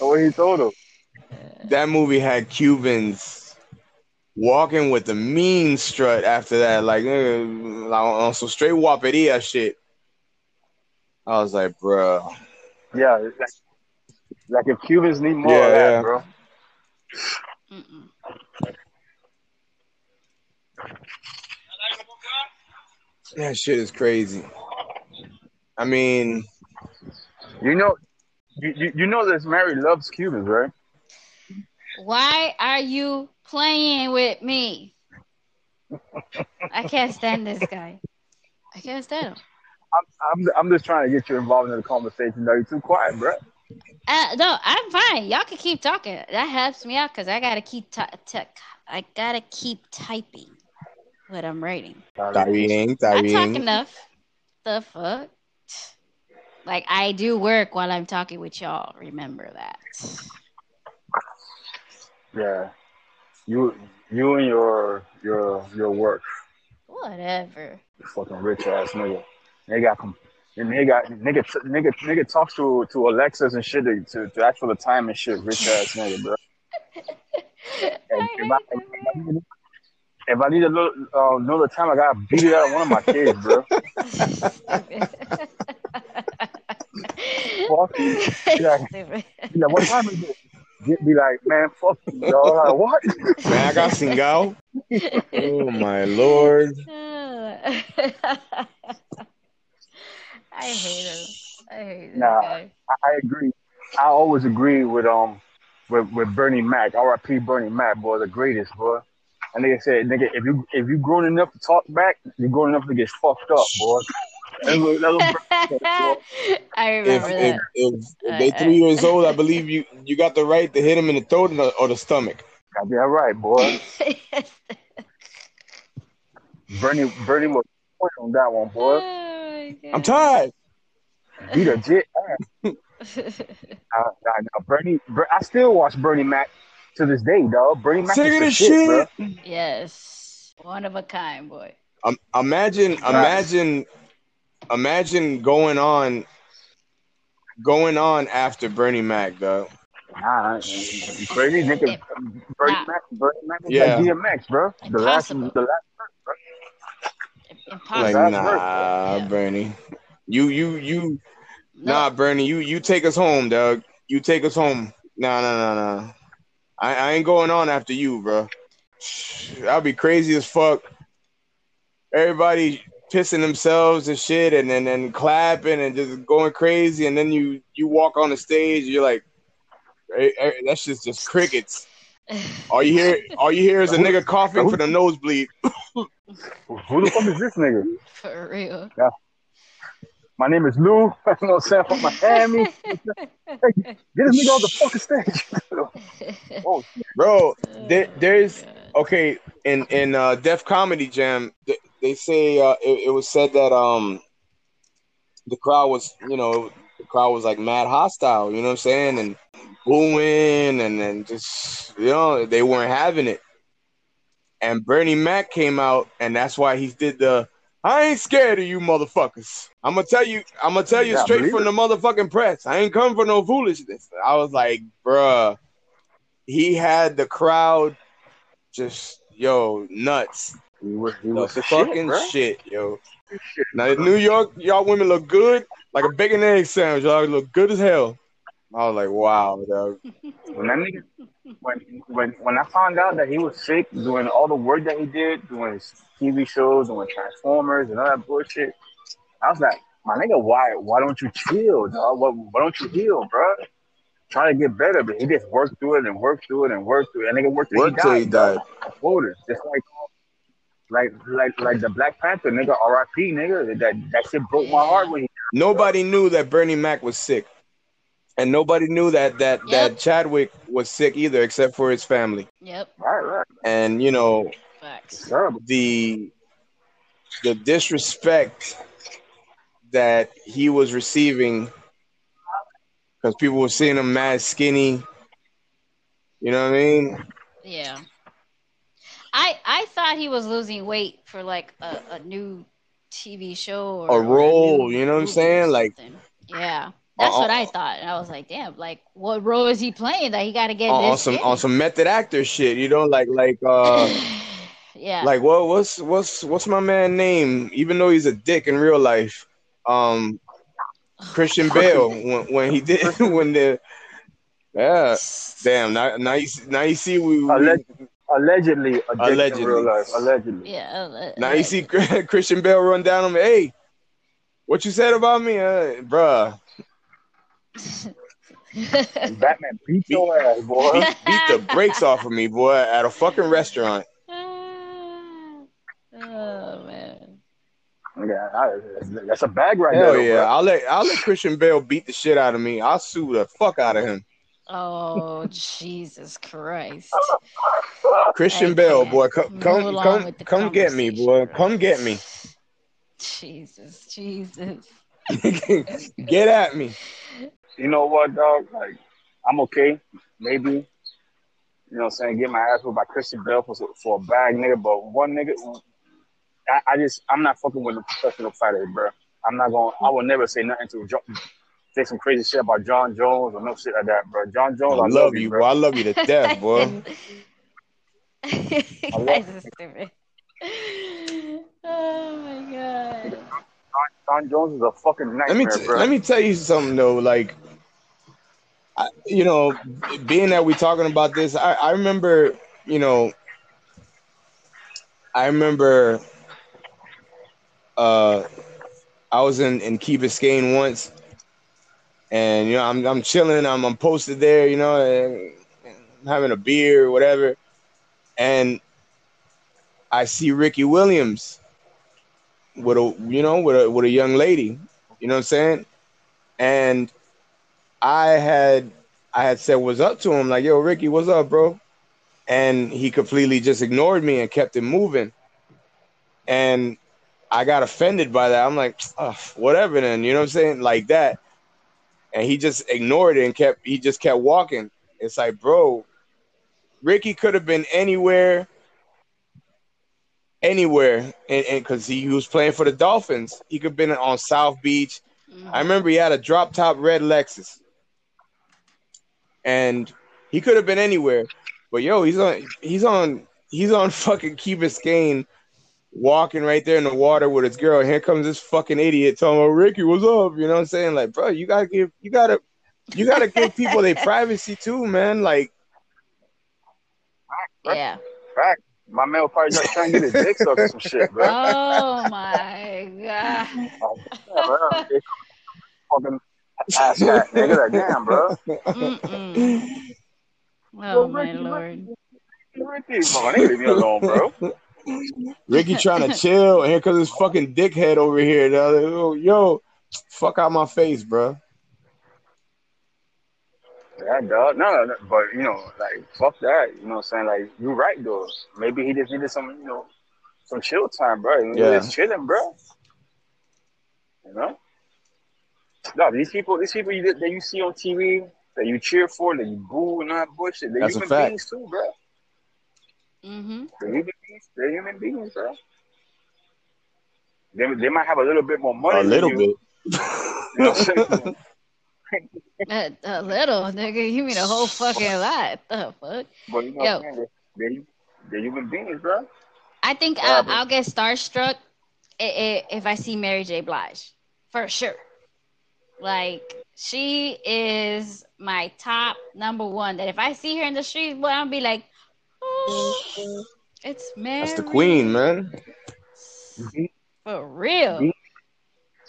Speaker 1: You what I'm saying? That's what he told him.
Speaker 2: that movie had Cubans walking with the mean strut after that, like, eh, like on some straight waperia shit. I was like, bro.
Speaker 1: Yeah, like, like if Cubans need more
Speaker 2: Yeah,
Speaker 1: of that,
Speaker 2: yeah.
Speaker 1: bro.
Speaker 3: Mm-mm.
Speaker 2: That shit is crazy. I mean,
Speaker 1: You know, you, you, you know this Mary loves Cubans, right?
Speaker 3: Why are you playing with me? I can't stand this guy. I can't stand him.
Speaker 1: I'm, I'm, I'm just trying to get you involved in the conversation. No, you're too quiet, bro.
Speaker 3: Uh, no, I'm fine. Y'all can keep talking. That helps me out because I gotta keep ty- ty- I gotta keep typing what I'm writing.
Speaker 2: Tyring,
Speaker 3: I talk enough. The fuck? Like I do work while I'm talking with y'all. Remember that.
Speaker 1: Yeah, you you and your your your work,
Speaker 3: Whatever.
Speaker 1: you fucking rich ass nigga. They got com- and they got nigga t- nigga nigga talks to to Alexis and shit to, to, to ask for the time and shit. Rich ass nigga, bro. If, [LAUGHS] I, if, I need, if I need a little uh, know the time, I gotta beat it out of one of my kids, bro. [LAUGHS] Fuck you. [LAUGHS] Yeah.
Speaker 3: Stupid.
Speaker 1: Be like, what time is it? Get be like, man, fuck you, dog. Like, what?
Speaker 2: Man, I got Singao. Oh my lord. [LAUGHS]
Speaker 3: I hate him. I hate this
Speaker 1: Nah.
Speaker 3: guy.
Speaker 1: I, I agree. I always agree with um with, with Bernie Mac. R.I.P. Bernie Mac, boy, the greatest, boy. And nigga said, nigga, if you if you grown enough to talk back, you're grown enough to get fucked up, boy. That's what, that's what Bernie said, [LAUGHS] boy.
Speaker 3: I
Speaker 2: If,
Speaker 3: remember
Speaker 2: if,
Speaker 3: that.
Speaker 2: if, if
Speaker 3: I-
Speaker 2: they
Speaker 3: I-
Speaker 2: three years old, I [LAUGHS] believe you you got the right to hit him in the throat or the, or the stomach.
Speaker 1: Goddamn right, boy. [LAUGHS] Bernie Bernie was point on that one, boy.
Speaker 3: Oh
Speaker 2: I'm
Speaker 3: God.
Speaker 2: tired.
Speaker 1: Beat a jet ass. Uh, nah, nah, Bernie, Ber- I still watch Bernie Mac to this day, dog. Bernie Mac
Speaker 2: Sick
Speaker 1: is
Speaker 2: of
Speaker 1: the
Speaker 2: this
Speaker 1: shit, bro.
Speaker 3: yes. One of a kind, boy.
Speaker 2: Um, imagine, imagine, imagine going on, going on after Bernie Mac, though.
Speaker 1: Nah, you crazy nigga. Bernie
Speaker 3: Nah.
Speaker 1: Mac, Bernie Mac was
Speaker 2: Yeah.
Speaker 1: like DMX, bro. The last, the
Speaker 3: Impossible.
Speaker 1: last,
Speaker 3: Impossible.
Speaker 2: Like, nah.
Speaker 3: Yeah.
Speaker 2: Bernie. You, you, you.
Speaker 3: No.
Speaker 2: Nah, Bernie. You, you take us home, dog. You take us home. Nah, nah, nah, nah. I, I ain't going on after you, bro. I'll be crazy as fuck. Everybody, pissing themselves and shit, and then and, clapping and just going crazy, and then you you walk on the stage, you're like, hey, hey, that's just just crickets. [SIGHS] All you hear, all you hear is a nigga coughing for the nosebleed. [LAUGHS]
Speaker 1: Who the fuck is this nigga?
Speaker 3: For real. yeah.
Speaker 1: My name is Lou. [LAUGHS] you know what I'm saying? From Miami. Hey, [LAUGHS] get this nigga off the fucking stage. oh.
Speaker 2: Bro, there,
Speaker 3: Oh,
Speaker 2: there's okay in in uh, Def Comedy Jam. They, say uh, it, it was said that um the crowd was you know the crowd was like mad hostile. You know what I'm saying? And booing and then just you know they weren't having it. And Bernie Mac came out, and that's why he did the. I ain't scared of you motherfuckers. I'm gonna tell you. I'm gonna tell you
Speaker 1: Yeah,
Speaker 2: straight from the motherfucking press. I ain't come for no foolishness. I was like, bruh. He had the crowd just yo nuts.
Speaker 1: He was, he was the
Speaker 2: fucking
Speaker 1: shit, bro.
Speaker 2: shit, yo.
Speaker 1: Shit,
Speaker 2: Now in New York, y'all women look good like a bacon and egg sandwich. Y'all look good as hell. I was like, wow, dog.
Speaker 1: When that nigga, when when when I found out that he was sick, doing all the work that he did, doing his TV shows, doing Transformers and all that bullshit, I was like, my nigga, why why don't you chill, dog? Why, why don't you heal, bro? Try to get better, but he just worked through it and worked through it and worked through it. And nigga worked till
Speaker 2: Work till he died.
Speaker 1: Voters, just like like like like the Black Panther nigga, R.I.P. nigga. That that shit broke my heart when he
Speaker 2: Nobody knew that Bernie Mac was sick. And nobody knew that that
Speaker 3: Yep.
Speaker 2: that Chadwick was sick either, except for his family.
Speaker 3: Yep.
Speaker 1: right, right,
Speaker 2: And you know,
Speaker 3: Facts.
Speaker 1: terrible.
Speaker 2: the the disrespect that he was receiving because people were seeing him mad skinny. You know what I mean?
Speaker 3: Yeah. I I thought he was losing weight for like a, a new TV show or
Speaker 2: A role,
Speaker 3: new
Speaker 2: you know what I'm saying? Like-
Speaker 3: yeah. That's
Speaker 2: Uh,
Speaker 3: what I thought. And I was like, damn, like what role is he playing that he got to get
Speaker 2: On, on
Speaker 3: this
Speaker 2: some
Speaker 3: skinny?
Speaker 2: on some method actor shit, you know, like like uh [SIGHS]
Speaker 3: yeah.
Speaker 2: like what what's what's what's my man name? Even though he's a dick in real life, um, Christian [LAUGHS] Bale when when he did [LAUGHS] when the yeah damn now now you see- now you see we, we
Speaker 1: Alleg- allegedly, a
Speaker 2: Allegedly.
Speaker 1: in real life. Allegedly.
Speaker 3: Yeah. uh,
Speaker 2: now you see Christian Bale run down him. Hey, what you said about me, uh, bruh? [LAUGHS]
Speaker 1: Batman beat your ass, boy.
Speaker 2: Beat, beat the brakes off of me, boy, at a fucking restaurant. [LAUGHS]
Speaker 3: oh man.
Speaker 1: Yeah, I- that's a bag right
Speaker 2: Hell
Speaker 1: there.
Speaker 2: yeah,
Speaker 1: bro.
Speaker 2: I'll let I'll let Christian Bale beat the shit out of me. I'll sue the fuck out of him.
Speaker 3: Oh [LAUGHS] Jesus Christ.
Speaker 2: Christian
Speaker 3: I
Speaker 2: Bale,
Speaker 3: can't
Speaker 2: boy, come come come come get me, boy.
Speaker 3: bro.
Speaker 2: Come get me. [LAUGHS]
Speaker 3: Jesus, Jesus. [LAUGHS]
Speaker 2: get at me.
Speaker 1: You know what, dog? Like, I'm okay. Maybe. You know what I'm saying? Get my ass whooped by Christian Bale for, for a bag, nigga. But one nigga, I, I just, I'm not fucking with the professional fighter, bro. I'm not going, to I will never say nothing to Jo Say some crazy shit about Jon Jones or no shit like that, bro.
Speaker 2: Jon
Speaker 1: Jones, I
Speaker 2: love you,
Speaker 1: bro.
Speaker 2: boy. I love you to death, [LAUGHS] boy.
Speaker 3: Guys are stupid. Oh my god.
Speaker 1: Jon Jones is a fucking
Speaker 2: Let me
Speaker 1: nightmare,
Speaker 2: t-
Speaker 1: bro.
Speaker 2: let me tell you something though. Like, I, you know, being that we're talking about this, I, I remember, you know, I remember, uh, I was in in Key Biscayne once, and you know, I'm I'm chilling, I'm I'm posted there, you know, and I'm having a beer or whatever, and I see Ricky Williams with a you know with a with a young lady, you know what I'm saying, and I had I had said what's up to him? Like yo Ricky what's up bro, and he completely just ignored me and kept it moving, and I got offended by that. I'm like "Ugh, whatever then you know what I'm saying? Like that, and he just ignored it and kept he just kept walking. It's like bro, Ricky could have been anywhere anywhere and because he was playing for the Dolphins. He could have been on South Beach. I mm-hmm. remember he had a drop top red Lexus. And he could have been anywhere. But yo, he's on he's on he's on [LAUGHS] fucking Key Biscayne walking right there in the water with his girl. Here comes this fucking idiot telling him, Ricky, what's up? You know what I'm saying? Like, bro, you gotta give you gotta you gotta give people their privacy too, man. Like
Speaker 3: Yeah.
Speaker 1: Fact. My man was probably just trying to get his dick sucked or some shit, bro.
Speaker 3: Oh my god.
Speaker 1: Oh, yeah, bro. Fucking ass cat, nigga. Like, damn, bro.
Speaker 3: Mm-mm. Oh my lord.
Speaker 1: Ricky, bro, nigga, leave me alone, bro.
Speaker 2: Ricky [LAUGHS] trying to chill, and here comes his fucking dickhead over here. Yo, yo, fuck out my face, bro.
Speaker 1: Yeah, dog. No, no, no, but you know, like fuck that. You know what I'm saying? Like you right though. Maybe he just needed some, you know, some chill time, bro. He
Speaker 2: Yeah.
Speaker 1: was chilling, bro. You know? No, these people, these people you, that you see on TV that you cheer for, that you boo and all that bullshit, they're
Speaker 2: That's a
Speaker 1: human
Speaker 2: fact.
Speaker 1: beings too, bro.
Speaker 3: Mm-hmm.
Speaker 1: They're human beings. They're human beings, bro. They, they might have a little bit more money.
Speaker 2: A
Speaker 1: than
Speaker 2: little
Speaker 1: you,
Speaker 2: bit.
Speaker 1: You know what I'm saying? [LAUGHS]
Speaker 3: A, a little, nigga. You mean a whole fucking lot. The fuck?
Speaker 1: but you know
Speaker 3: Yo.
Speaker 1: what I'm saying? They're, they're, they're human beings, bro.
Speaker 3: I think
Speaker 1: Yeah,
Speaker 3: I'll, I'll get starstruck i- i- if I see Mary J. Blige, for sure. Like she is my top number one. That if I see her in the street, boy, I'll be like, [SIGHS] it's Mary.
Speaker 2: That's the queen, man.
Speaker 3: For real.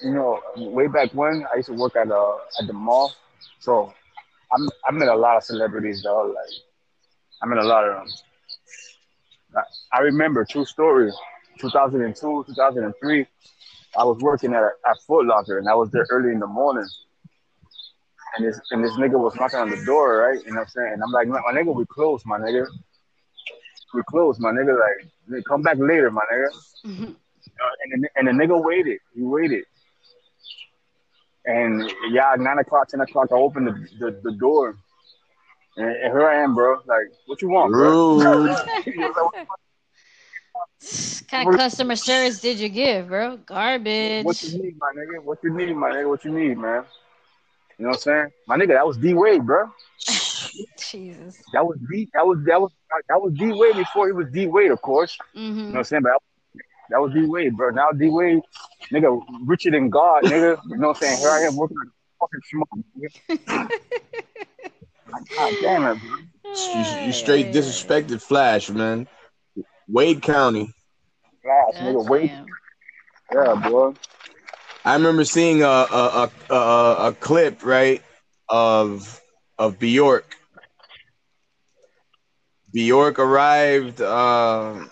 Speaker 1: You know, way back when I used to work at uh at the mall, so I'm I met a lot of celebrities though. Like I met a lot of them. I, I remember true story, 2002, 2003. I was working at at Foot Locker and I was there early in the morning. And this and this nigga was knocking on the door, right? You know what I'm saying? And I'm like, my nigga, we closed, my nigga. We closed, my nigga. Like, come back later, my nigga.
Speaker 3: Mhm.
Speaker 1: Uh, and the, and the nigga waited. He waited. And yeah, nine o'clock, ten o'clock, I opened the, the, the door. And, and here I am, bro. Like, what you want, bro?
Speaker 2: Rude. [LAUGHS] [LAUGHS]
Speaker 3: kind of customer service did you give, bro? Garbage.
Speaker 1: what you need, my nigga? What you need, my nigga? What you need, man? You know what I'm saying? My nigga, that was D Wade, bro. [LAUGHS] [LAUGHS]
Speaker 3: Jesus.
Speaker 1: That was D. That was that was that was D Wade before he was D Wade, of course. Mm-hmm. You know what I'm saying? But that, that was D Wade, bro. Now D Wade, nigga, richer than God, nigga. You know what I'm saying? Here I am working like a fucking schmuck. Nigga. God damn it, bro.
Speaker 2: You, you straight disrespected Flash, man. Wade County.
Speaker 1: Flash, nigga, wait. Yeah, boy.
Speaker 2: I remember seeing a a, a, a, a clip right of of Bjork. Bjork arrived. Uh,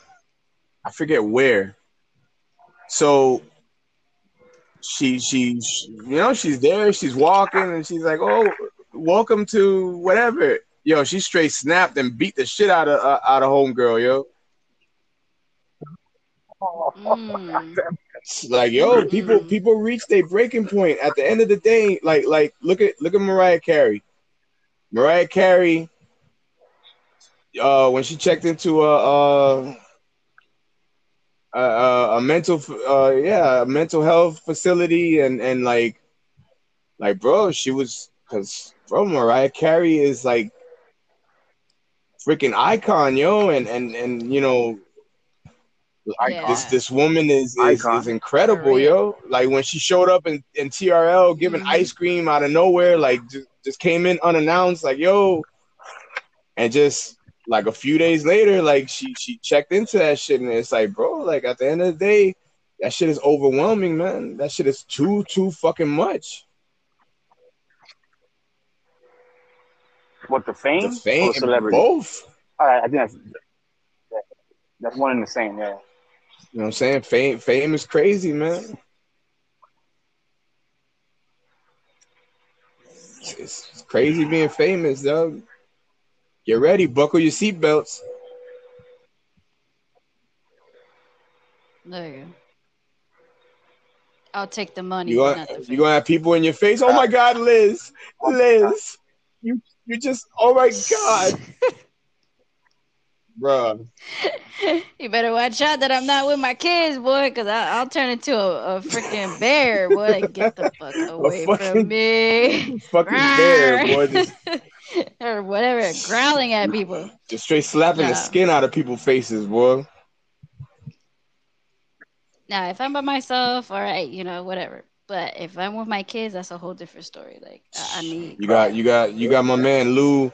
Speaker 2: I forget where. So she she's you know she's there. She's walking and she's like, "Oh, welcome to whatever." Yo, she straight snapped and beat the shit out of uh, out of homegirl, yo.
Speaker 3: Mm. [LAUGHS]
Speaker 2: Like yo people people reach their breaking point at the end of the day like like look at look at mariah carey mariah carey uh when she checked into a uh a, a, a mental uh yeah a mental health facility and and like like bro she was because bro mariah carey is like freaking icon yo and and and you know
Speaker 3: Yeah.
Speaker 2: this this woman is is, is incredible,
Speaker 3: For
Speaker 2: yo. Like when she showed up in, in TRL giving
Speaker 3: Mhm.
Speaker 2: ice cream out of nowhere, like just, just came in unannounced, like yo, and just like a few days later, like she she checked into that shit, and it's like, bro, like at the end of the day, that shit is overwhelming, man. That shit is too too fucking much.
Speaker 1: What the
Speaker 2: The
Speaker 1: fame,
Speaker 2: fame,
Speaker 1: or celebrity?
Speaker 2: both.
Speaker 1: All right, I think that's that's one and the same. Yeah.
Speaker 2: You know what I'm saying? Fame, fame is crazy, man. It's, it's crazy being famous, dog. Get ready, buckle your seatbelts.
Speaker 3: There you go. I'll take the money.
Speaker 2: You
Speaker 3: but
Speaker 2: gonna you gonna have people in your face. Oh my God, Liz, Liz, you you just. Oh my God, [LAUGHS] bruh.
Speaker 3: you better watch out that I'm not with my kids, boy, because I'll turn into a, a freaking bear, boy. Get the fuck away
Speaker 2: fucking-
Speaker 3: from me.
Speaker 2: Fucking bear, boy. Just, [LAUGHS] [LAUGHS]
Speaker 3: or whatever, growling at people.
Speaker 2: just straight slapping the skin out of people's faces, boy.
Speaker 3: Now, if I'm by myself, all right, you know, whatever. But if I'm with my kids, that's a whole different story. Like, I, I need.
Speaker 2: You got you got you got my man Lou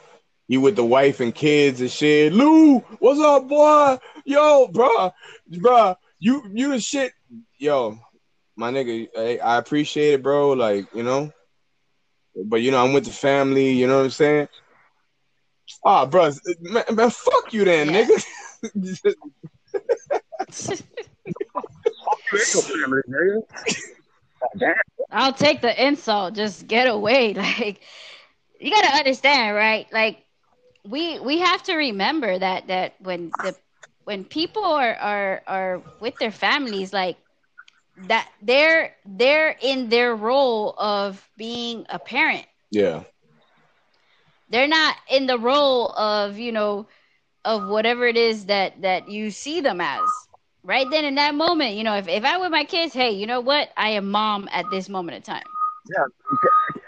Speaker 2: You with the wife and kids and shit. Lou, what's up, boy? Yo, bro, bro, you you the shit. Yo, my nigga, I, I appreciate it, bro. Like you know, but you know, I'm with the family. You know what I'm saying? Ah, bro, man, man, fuck you then,
Speaker 3: Yeah.
Speaker 2: nigga.
Speaker 1: You ain't no family, nigga. Damn.
Speaker 3: I'll take the insult. Just get away. [LAUGHS] Like you gotta understand, right? Like we we have to remember that that when the when people are are are with their families, like that they're they're in their role of being a parent.
Speaker 2: yeah,
Speaker 3: They're not in the role of, you know, of whatever it is that that you see them as. Right then in that moment, you know, if, if I with my kids, hey, you know what? I am mom at this moment in time.
Speaker 1: Yeah.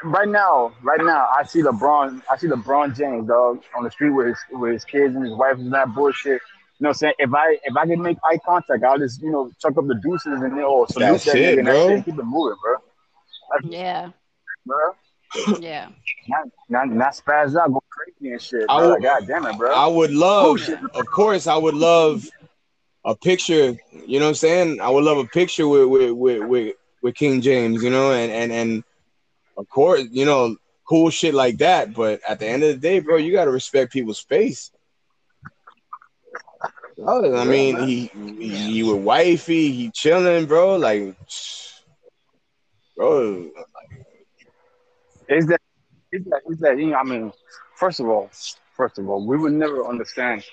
Speaker 1: Right now, right now, I see LeBron. I see LeBron James, dog, on the street with his with his kids and his wife and that bullshit. You know what I'm saying? If I if I can make eye contact, I'll just you know chuck up the deuces and then oh salute
Speaker 2: That's
Speaker 1: that
Speaker 2: it,
Speaker 1: nigga
Speaker 2: bro.
Speaker 1: that shit, keep it moving, bro.
Speaker 3: Yeah.
Speaker 1: Bro,
Speaker 3: Yeah.
Speaker 1: not not, not spaz out, go crazy and shit.
Speaker 2: I
Speaker 1: Bro.
Speaker 2: will-
Speaker 1: Like, God damn it, bro.
Speaker 2: I would love,
Speaker 1: Bullshit.
Speaker 2: of course, I would love a picture. You know what I'm saying? I would love a picture with with with with, with King James. You know, and and and of course, you know, cool shit like that. But at the end of the day, bro, you got to respect people's space. Oh, I mean, he, he he with wifey, he chilling, bro. Like, bro,
Speaker 1: Is that is that is that you know, I mean, first of all, first of all, we would never understand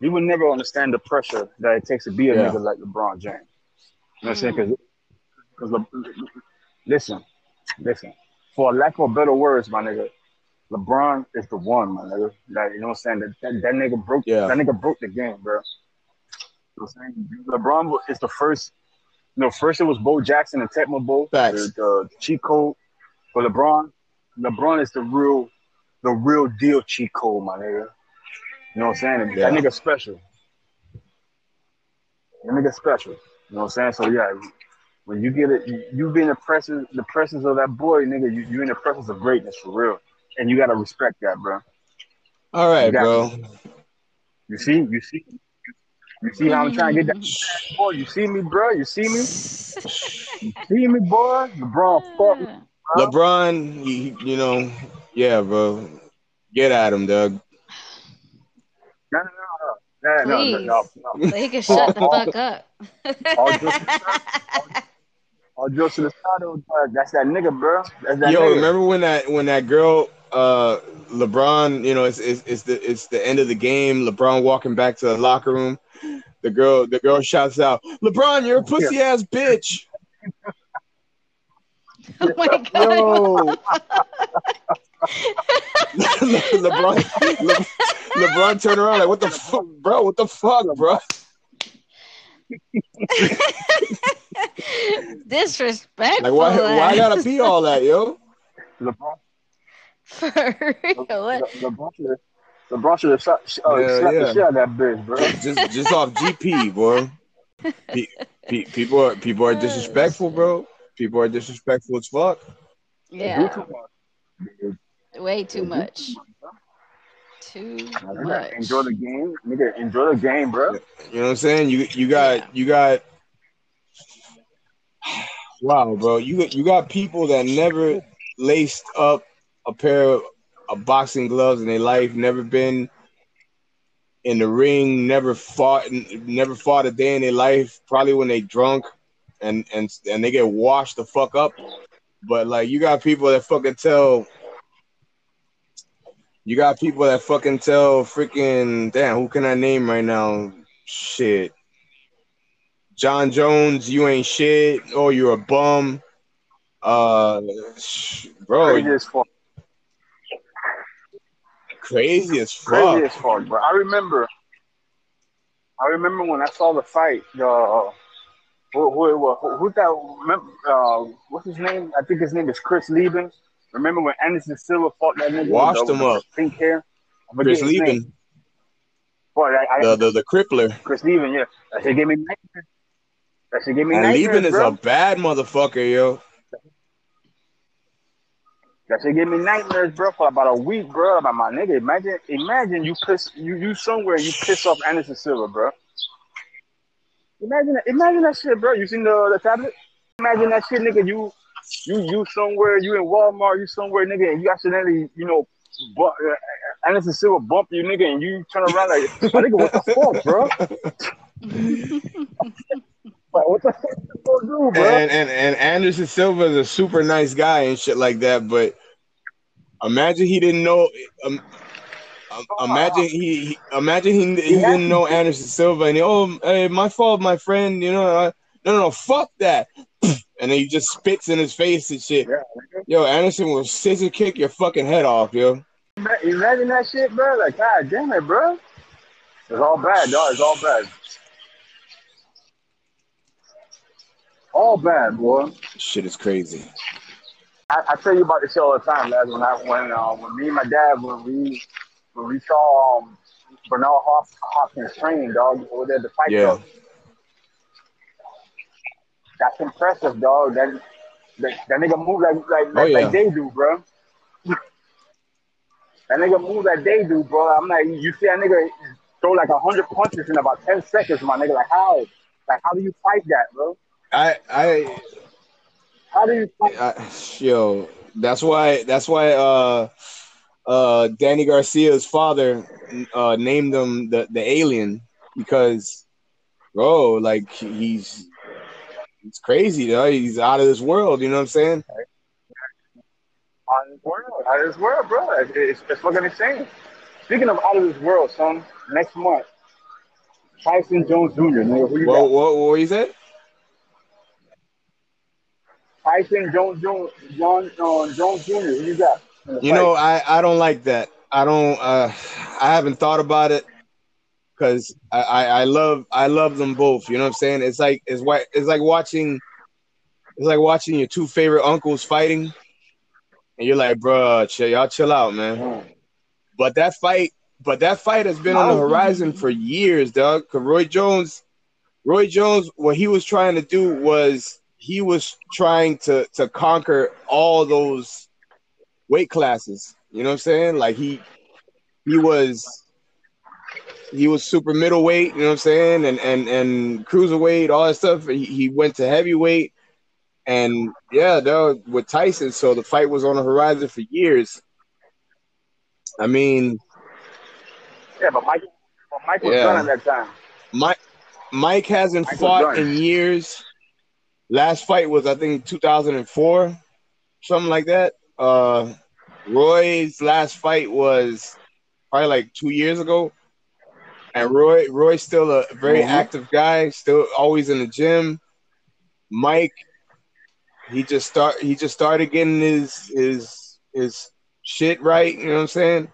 Speaker 1: we would never understand the pressure that it takes to be a
Speaker 2: Yeah.
Speaker 1: nigga like LeBron James. You know what I'm saying? Mm. Because Le, listen, listen. For lack of better words, my nigga, LeBron is the one, my nigga. Like, you know what I'm saying? That, that, that nigga broke
Speaker 2: Yeah.
Speaker 1: that nigga broke the game, bro. You know what I'm saying? LeBron is the first you know, first it was Bo Jackson and Tecmo Bowl, the, the cheat code. But LeBron, LeBron is the real, the real deal cheat code, my nigga. You know what I'm saying?
Speaker 2: Yeah.
Speaker 1: That nigga special. That nigga special. You know what I'm saying? So yeah, when you get it, you, you be in the presence, the presence of that boy, nigga. You you in the presence of greatness for real, and you gotta respect that, bro.
Speaker 2: all right,
Speaker 1: You
Speaker 2: bro.
Speaker 1: You see, you see, you see how I'm trying to get that mm-hmm. boy. You see me, bro. You see me. You see me, boy. LeBron, fuck me. [LAUGHS]
Speaker 2: LeBron, he, you know, yeah, bro. Get at him, Doug.
Speaker 1: No, no, no, no, no, no, no, no.
Speaker 3: So he can shut the fuck up.
Speaker 1: All jokes aside, all jokes to the side, though, that's that nigga, bro. That's that
Speaker 2: Yo,
Speaker 1: nigga.
Speaker 2: remember when that when that girl, uh, LeBron, you know, it's, it's it's the it's the end of the game. LeBron walking back to the locker room. The girl, the girl shouts out, "LeBron, you're a pussy ass bitch." [LAUGHS]
Speaker 3: oh my god. [LAUGHS]
Speaker 2: Yo, [LAUGHS] LeBron, Le, LeBron turned around like, "What the fuck, bro? What the fuck, bro?"
Speaker 3: Disrespectful.
Speaker 2: Like, why why I gotta be all that, yo?
Speaker 1: LeBron, [LAUGHS]
Speaker 3: For real. What?
Speaker 1: Le- LeBron should have, LeBron shot, uh,
Speaker 2: Yeah,
Speaker 1: slapped
Speaker 2: yeah.
Speaker 1: the shit out of that bitch, bro.
Speaker 2: Just just off GP, boy. Pe- pe- people are people are [LAUGHS] disrespectful, bro. People are disrespectful as fuck.
Speaker 3: Yeah.
Speaker 1: too.
Speaker 3: Way too much. Too
Speaker 1: Nigga,
Speaker 3: much.
Speaker 1: Enjoy the game, nigga. Enjoy the game, bro.
Speaker 2: You know what I'm saying? You you got
Speaker 3: Yeah.
Speaker 2: you got [SIGHS] wow, bro. You you got people that never laced up a pair of, boxing gloves in their life, never been in the ring, never fought, never fought a day in their life. Probably when they drunk and and and they get washed the fuck up. But like you got people that fucking tell. You got people that fucking tell freaking damn. Who can I name right now? Shit. Jon Jones, you ain't shit. Oh, you're a bum. Uh, sh- bro,
Speaker 1: Crazy as fuck.
Speaker 2: crazy as fuck.
Speaker 1: bro. I remember. I remember when I saw the fight. Uh, who, who, who, who that? remember, Uh, what's his name? I think his name is Chris Leben. Remember when Anderson Silva fought that nigga?
Speaker 2: Washed
Speaker 1: the,
Speaker 2: him up.
Speaker 1: Pink hair.
Speaker 2: Chris. Leben,
Speaker 1: Boy, I, I,
Speaker 2: the, the the crippler,
Speaker 1: Chris Leben, yeah. That shit gave me nightmares. That shit gave me
Speaker 2: and
Speaker 1: nightmares,
Speaker 2: Leben is
Speaker 1: bro.
Speaker 2: a bad motherfucker, yo.
Speaker 1: That shit gave me nightmares, bro, for about a week, bro. About my nigga, imagine, imagine you piss, you you somewhere you piss off Anderson Silva, bro. Imagine, imagine that shit, bro. You seen the the tablet? Imagine that shit, nigga. You you you somewhere, you in Walmart, you somewhere, nigga, and you accidentally, you know, bu- uh, Anderson Silva bump you, nigga, and you turn around like, my nigga, what the fuck, bro? [LAUGHS] Like, what the fuck you gonna do, bro?
Speaker 2: And, and and Anderson Silva is a super nice guy and shit like that. But imagine he didn't know. Um, um, imagine he, he imagine he, he didn't know Anderson Silva and he, oh hey, my fault, my friend. You know, I, no no no fuck that. [SNIFFS] And then he just spits in his face and shit.
Speaker 1: yeah.
Speaker 2: Yo, Anderson will scissor kick your fucking head off, yo.
Speaker 1: Imagine that shit, bro. Like, god damn it, bro. It's all bad, dog. It's all bad. All bad, boy.
Speaker 2: Shit is crazy.
Speaker 1: I, I tell you about this all the time, lads. When I when uh, when me and my dad when we when we saw um, Bernard Hop- Hopkins training, dog, over there at the fight
Speaker 2: Yeah.
Speaker 1: club. That's impressive, dog. That that, that nigga move like like, like,
Speaker 2: Oh, yeah.
Speaker 1: like they do, bro. that nigga move like they do, bro. I'm like, you see that nigga throw like a hundred punches in about ten seconds, my nigga. Like how? Like how do you fight that, bro?
Speaker 2: I I
Speaker 1: How do you?
Speaker 2: I, yo, that's why that's why uh uh Danny Garcia's father uh named him the the alien because bro, like he's it's crazy, though. He's out of this world, you know what I'm saying?
Speaker 1: out of this world, out of this world, bro. It's, it's, fucking insane. Speaking of out of this world, son, next month, Tyson Jones Jr. Nigga, who you
Speaker 2: What
Speaker 1: got?
Speaker 2: what what you said?
Speaker 1: Tyson Jones Jones John uh, Jones Jr. Who you got?
Speaker 2: You know, I I don't like that. I don't uh I haven't thought about it because I, I I love I love them both. You know what I'm saying? It's like it's what it's like watching it's like watching your two favorite uncles fighting, and you're like, bruh, chill, y'all chill out, man.
Speaker 1: Mm.
Speaker 2: But that fight, but that fight has been on the horizon for years, dog. Cause Roy Jones, Roy Jones, what he was trying to do was he was trying to to conquer all those weight classes. You know what I'm saying? Like he he was he was super middleweight, you know what I'm saying, and and and cruiserweight, all that stuff. He, he went to heavyweight, and yeah, dog, with Tyson. So the fight was on the horizon for years. I mean,
Speaker 1: Yeah, but Mike, but Mike was
Speaker 2: Yeah.
Speaker 1: done at that time.
Speaker 2: Mike Mike hasn't
Speaker 1: Mike
Speaker 2: fought in years. Last fight was I think 2004, something like that. Uh, Roy's last fight was probably like two years ago, and Roy Roy's still a very
Speaker 1: Mhm.
Speaker 2: active guy, still always in the gym. Mike, he just start he just started getting his his his shit right. You know what I'm saying?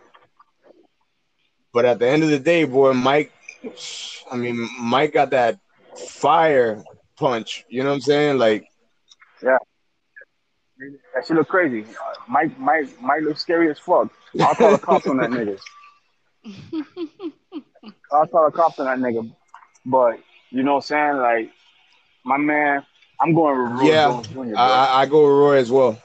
Speaker 2: But at the end of the day, boy, Mike, I mean, Mike got that fire punch. You know what I'm saying? Like, yeah.
Speaker 1: That shit look crazy. Uh, Mike, Mike, Mike looks scary as fuck. I'll call the cops on that [LAUGHS] nigga. I'll call the cops on that nigga. But you know what I'm saying? Like my man, I'm going with Roy
Speaker 2: Yeah,
Speaker 1: Jr.
Speaker 2: I, I go with Roy as well.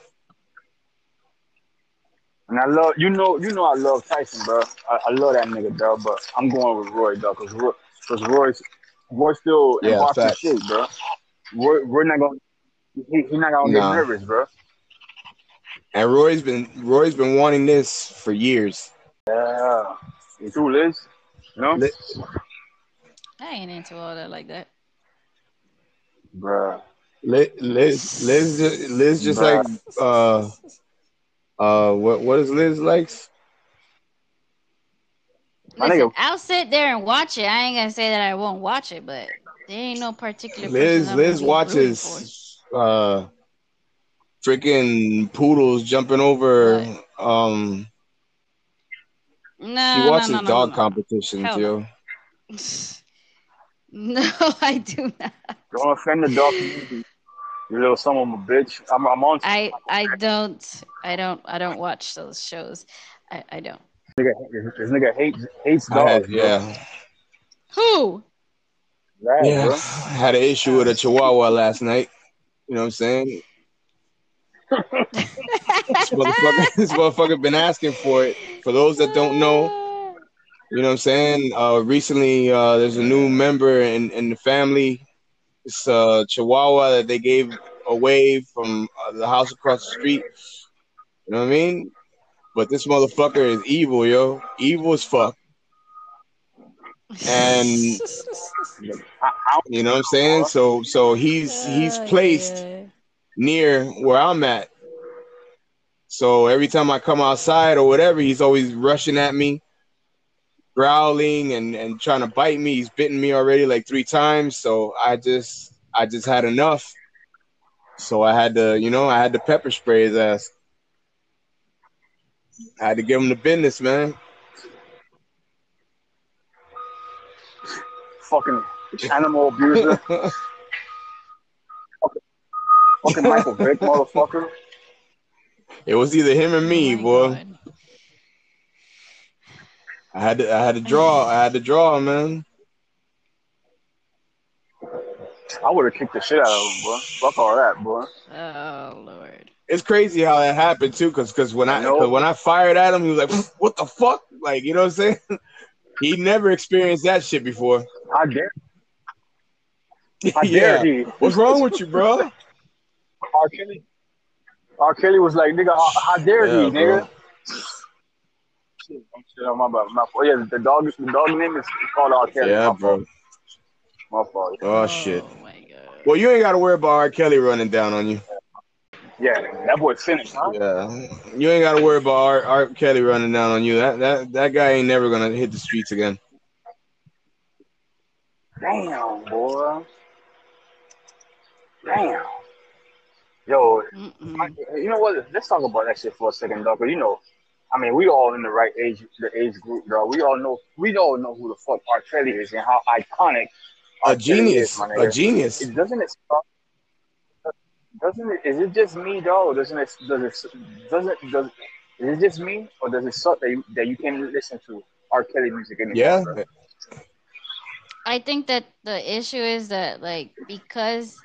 Speaker 1: and I love you know you know I love Tyson, bro. I, I love that nigga, dog. But I'm going with Roy, dog, because Roy, cause Roy's Roy's still in
Speaker 2: Yeah,
Speaker 1: boxing
Speaker 2: facts.
Speaker 1: shape, bro. Roy, Roy not gonna he, he not gonna
Speaker 2: Nah.
Speaker 1: get nervous, bro.
Speaker 2: And Roy's been Roy's been wanting this for years.
Speaker 1: Yeah, you too, Liz. You know,
Speaker 2: Li-
Speaker 3: I ain't into all that like that.
Speaker 1: bro.
Speaker 2: Liz Liz Liz just, Liz just
Speaker 1: Bruh.
Speaker 2: like uh uh what what is Liz likes?
Speaker 1: My
Speaker 3: Listen,
Speaker 1: nigga-
Speaker 3: I'll sit there and watch it. I ain't gonna say that I won't watch it, but there ain't no particular.
Speaker 2: Liz Liz
Speaker 3: gonna be rooting
Speaker 2: watches uh freaking poodles jumping over um.
Speaker 3: No,
Speaker 2: she watches
Speaker 3: no, no, no,
Speaker 2: dog
Speaker 3: no, no.
Speaker 2: competitions,
Speaker 3: Hell
Speaker 2: yo.
Speaker 3: No, [LAUGHS] [LAUGHS] I do not.
Speaker 1: Don't offend the dog community. You little son of a bitch. I'm, I'm on.
Speaker 3: I I don't I don't I don't watch those shows. I, I don't.
Speaker 1: Nigga, this nigga hates hates
Speaker 2: I
Speaker 1: dogs.
Speaker 2: had, yeah.
Speaker 3: Who?
Speaker 1: Right,
Speaker 2: Yeah.
Speaker 1: bro.
Speaker 2: Had an issue with a chihuahua last night. You know what I'm saying? this motherfucker, [LAUGHS] this motherfucker been asking for it. For those that don't know, you know what I'm saying? Uh, recently, uh, there's a new member in, in the family. It's a Chihuahua that they gave away from uh, the house across the street. You know what I mean? But this motherfucker is evil, yo. Evil as fuck. And you know what I'm saying? So so he's he's placed near where I'm at. So every time I come outside or whatever, he's always rushing at me, growling and, and trying to bite me. He's bitten me already like three times. So I just I just had enough. So I had to, you know, I had to pepper spray his ass. I had to give him the business, man.
Speaker 1: fucking animal abuser, fucking [LAUGHS] fucking Michael Vick, motherfucker.
Speaker 2: it was either him or me,
Speaker 3: Oh
Speaker 2: boy.
Speaker 3: God.
Speaker 2: I had to I had to draw. I had to draw, man.
Speaker 1: I would have kicked the shit out of him, boy. Fuck all that, boy.
Speaker 3: Oh Lord.
Speaker 2: It's crazy how that happened too, because because when I,
Speaker 1: I know.
Speaker 2: 'cause when I fired at him, he was like, "What the fuck?" Like you know what I'm saying? [LAUGHS] he never experienced that shit before.
Speaker 1: How dare, how [LAUGHS]
Speaker 2: yeah.
Speaker 1: dare he?
Speaker 2: What's wrong with you, bro?
Speaker 1: R. Kelly. R. Kelly was like, nigga, how, how dare
Speaker 2: Yeah,
Speaker 1: he, nigga? Shit, I'm shit on my bad. My fault. Yeah, the dog, the dog name is called R. Kelly.
Speaker 2: Yeah,
Speaker 1: my
Speaker 2: bro.
Speaker 1: Fault. My fault.
Speaker 2: Oh shit.
Speaker 3: Oh my God.
Speaker 2: Well, you ain't got to worry about R. Kelly running down on you.
Speaker 1: Yeah, that boy finished, huh?
Speaker 2: Yeah, you ain't got to worry about Art, R. Kelly running down on you. That that that guy ain't never gonna hit the streets again.
Speaker 1: Damn, boy. Damn. Yo,
Speaker 3: Mm-mm.
Speaker 1: you know what? Let's talk about that shit for a second, dog. 'cause you know, I mean, we all in the right age, the age group, dog. We all know, we all know who the fuck R. Kelly is and how iconic
Speaker 2: A
Speaker 1: R. Kelly
Speaker 2: genius,
Speaker 1: is,
Speaker 2: a genius.
Speaker 1: It doesn't it start? Doesn't it? Is it just me, dog? Or doesn't it? Does it? Does it? Does is it just me, or does it suck that you, that you can't listen to R. Kelly music anymore?
Speaker 2: Yeah,
Speaker 1: bro?
Speaker 3: I think that the issue is that like because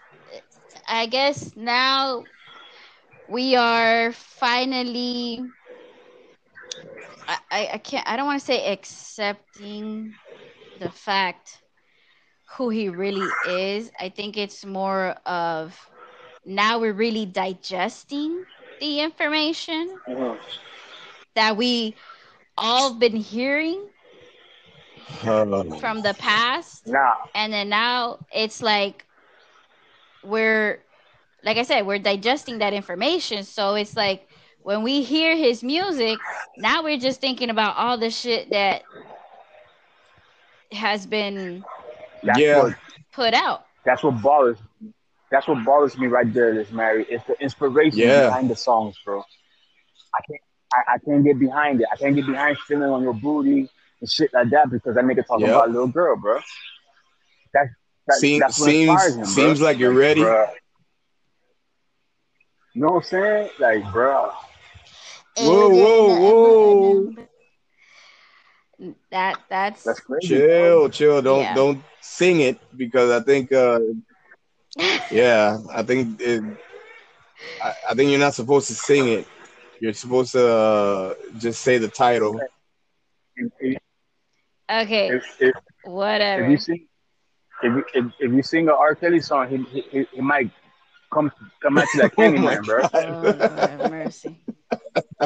Speaker 3: I guess now we are finally I, I, I can't I don't want to say accepting the fact who he really is. I think it's more of now we're really digesting the information
Speaker 1: Mhm.
Speaker 3: that we all been hearing from the past
Speaker 1: Nah,
Speaker 3: and then now it's like we're like i said we're digesting that information so it's like when we hear his music now we're just thinking about all the shit that has been
Speaker 2: Yeah.
Speaker 3: put out
Speaker 1: that's what bothers. That's what bothers me right there, this Mary. It's the inspiration
Speaker 2: Yeah.
Speaker 1: behind the songs, bro. I can't. I, I can't get behind it. I can't get behind feeling on your booty and shit like that because that nigga talking
Speaker 2: Yep.
Speaker 1: about a little girl, bro. That, that
Speaker 2: Seem-
Speaker 1: that's what inspires him,
Speaker 2: seems
Speaker 1: bro.
Speaker 2: seems like you're ready.
Speaker 1: Bruh. You know what I'm saying? Like, bro.
Speaker 2: Whoa, whoa, whoa,
Speaker 3: that that's
Speaker 1: That's crazy.
Speaker 2: Chill, chill. Don't
Speaker 3: Yeah.
Speaker 2: don't sing it because I think uh yeah, I think it, I, I think you're not supposed to sing it. You're supposed to uh, just say the title.
Speaker 1: If, if,
Speaker 3: okay
Speaker 1: if, if,
Speaker 3: whatever
Speaker 1: if you sing, if, you- if, if you sing a R. Kelly song, he, he, he, he might come come at you like [LAUGHS]
Speaker 2: Oh my
Speaker 1: Candyman, bro.
Speaker 3: oh Lord have mercy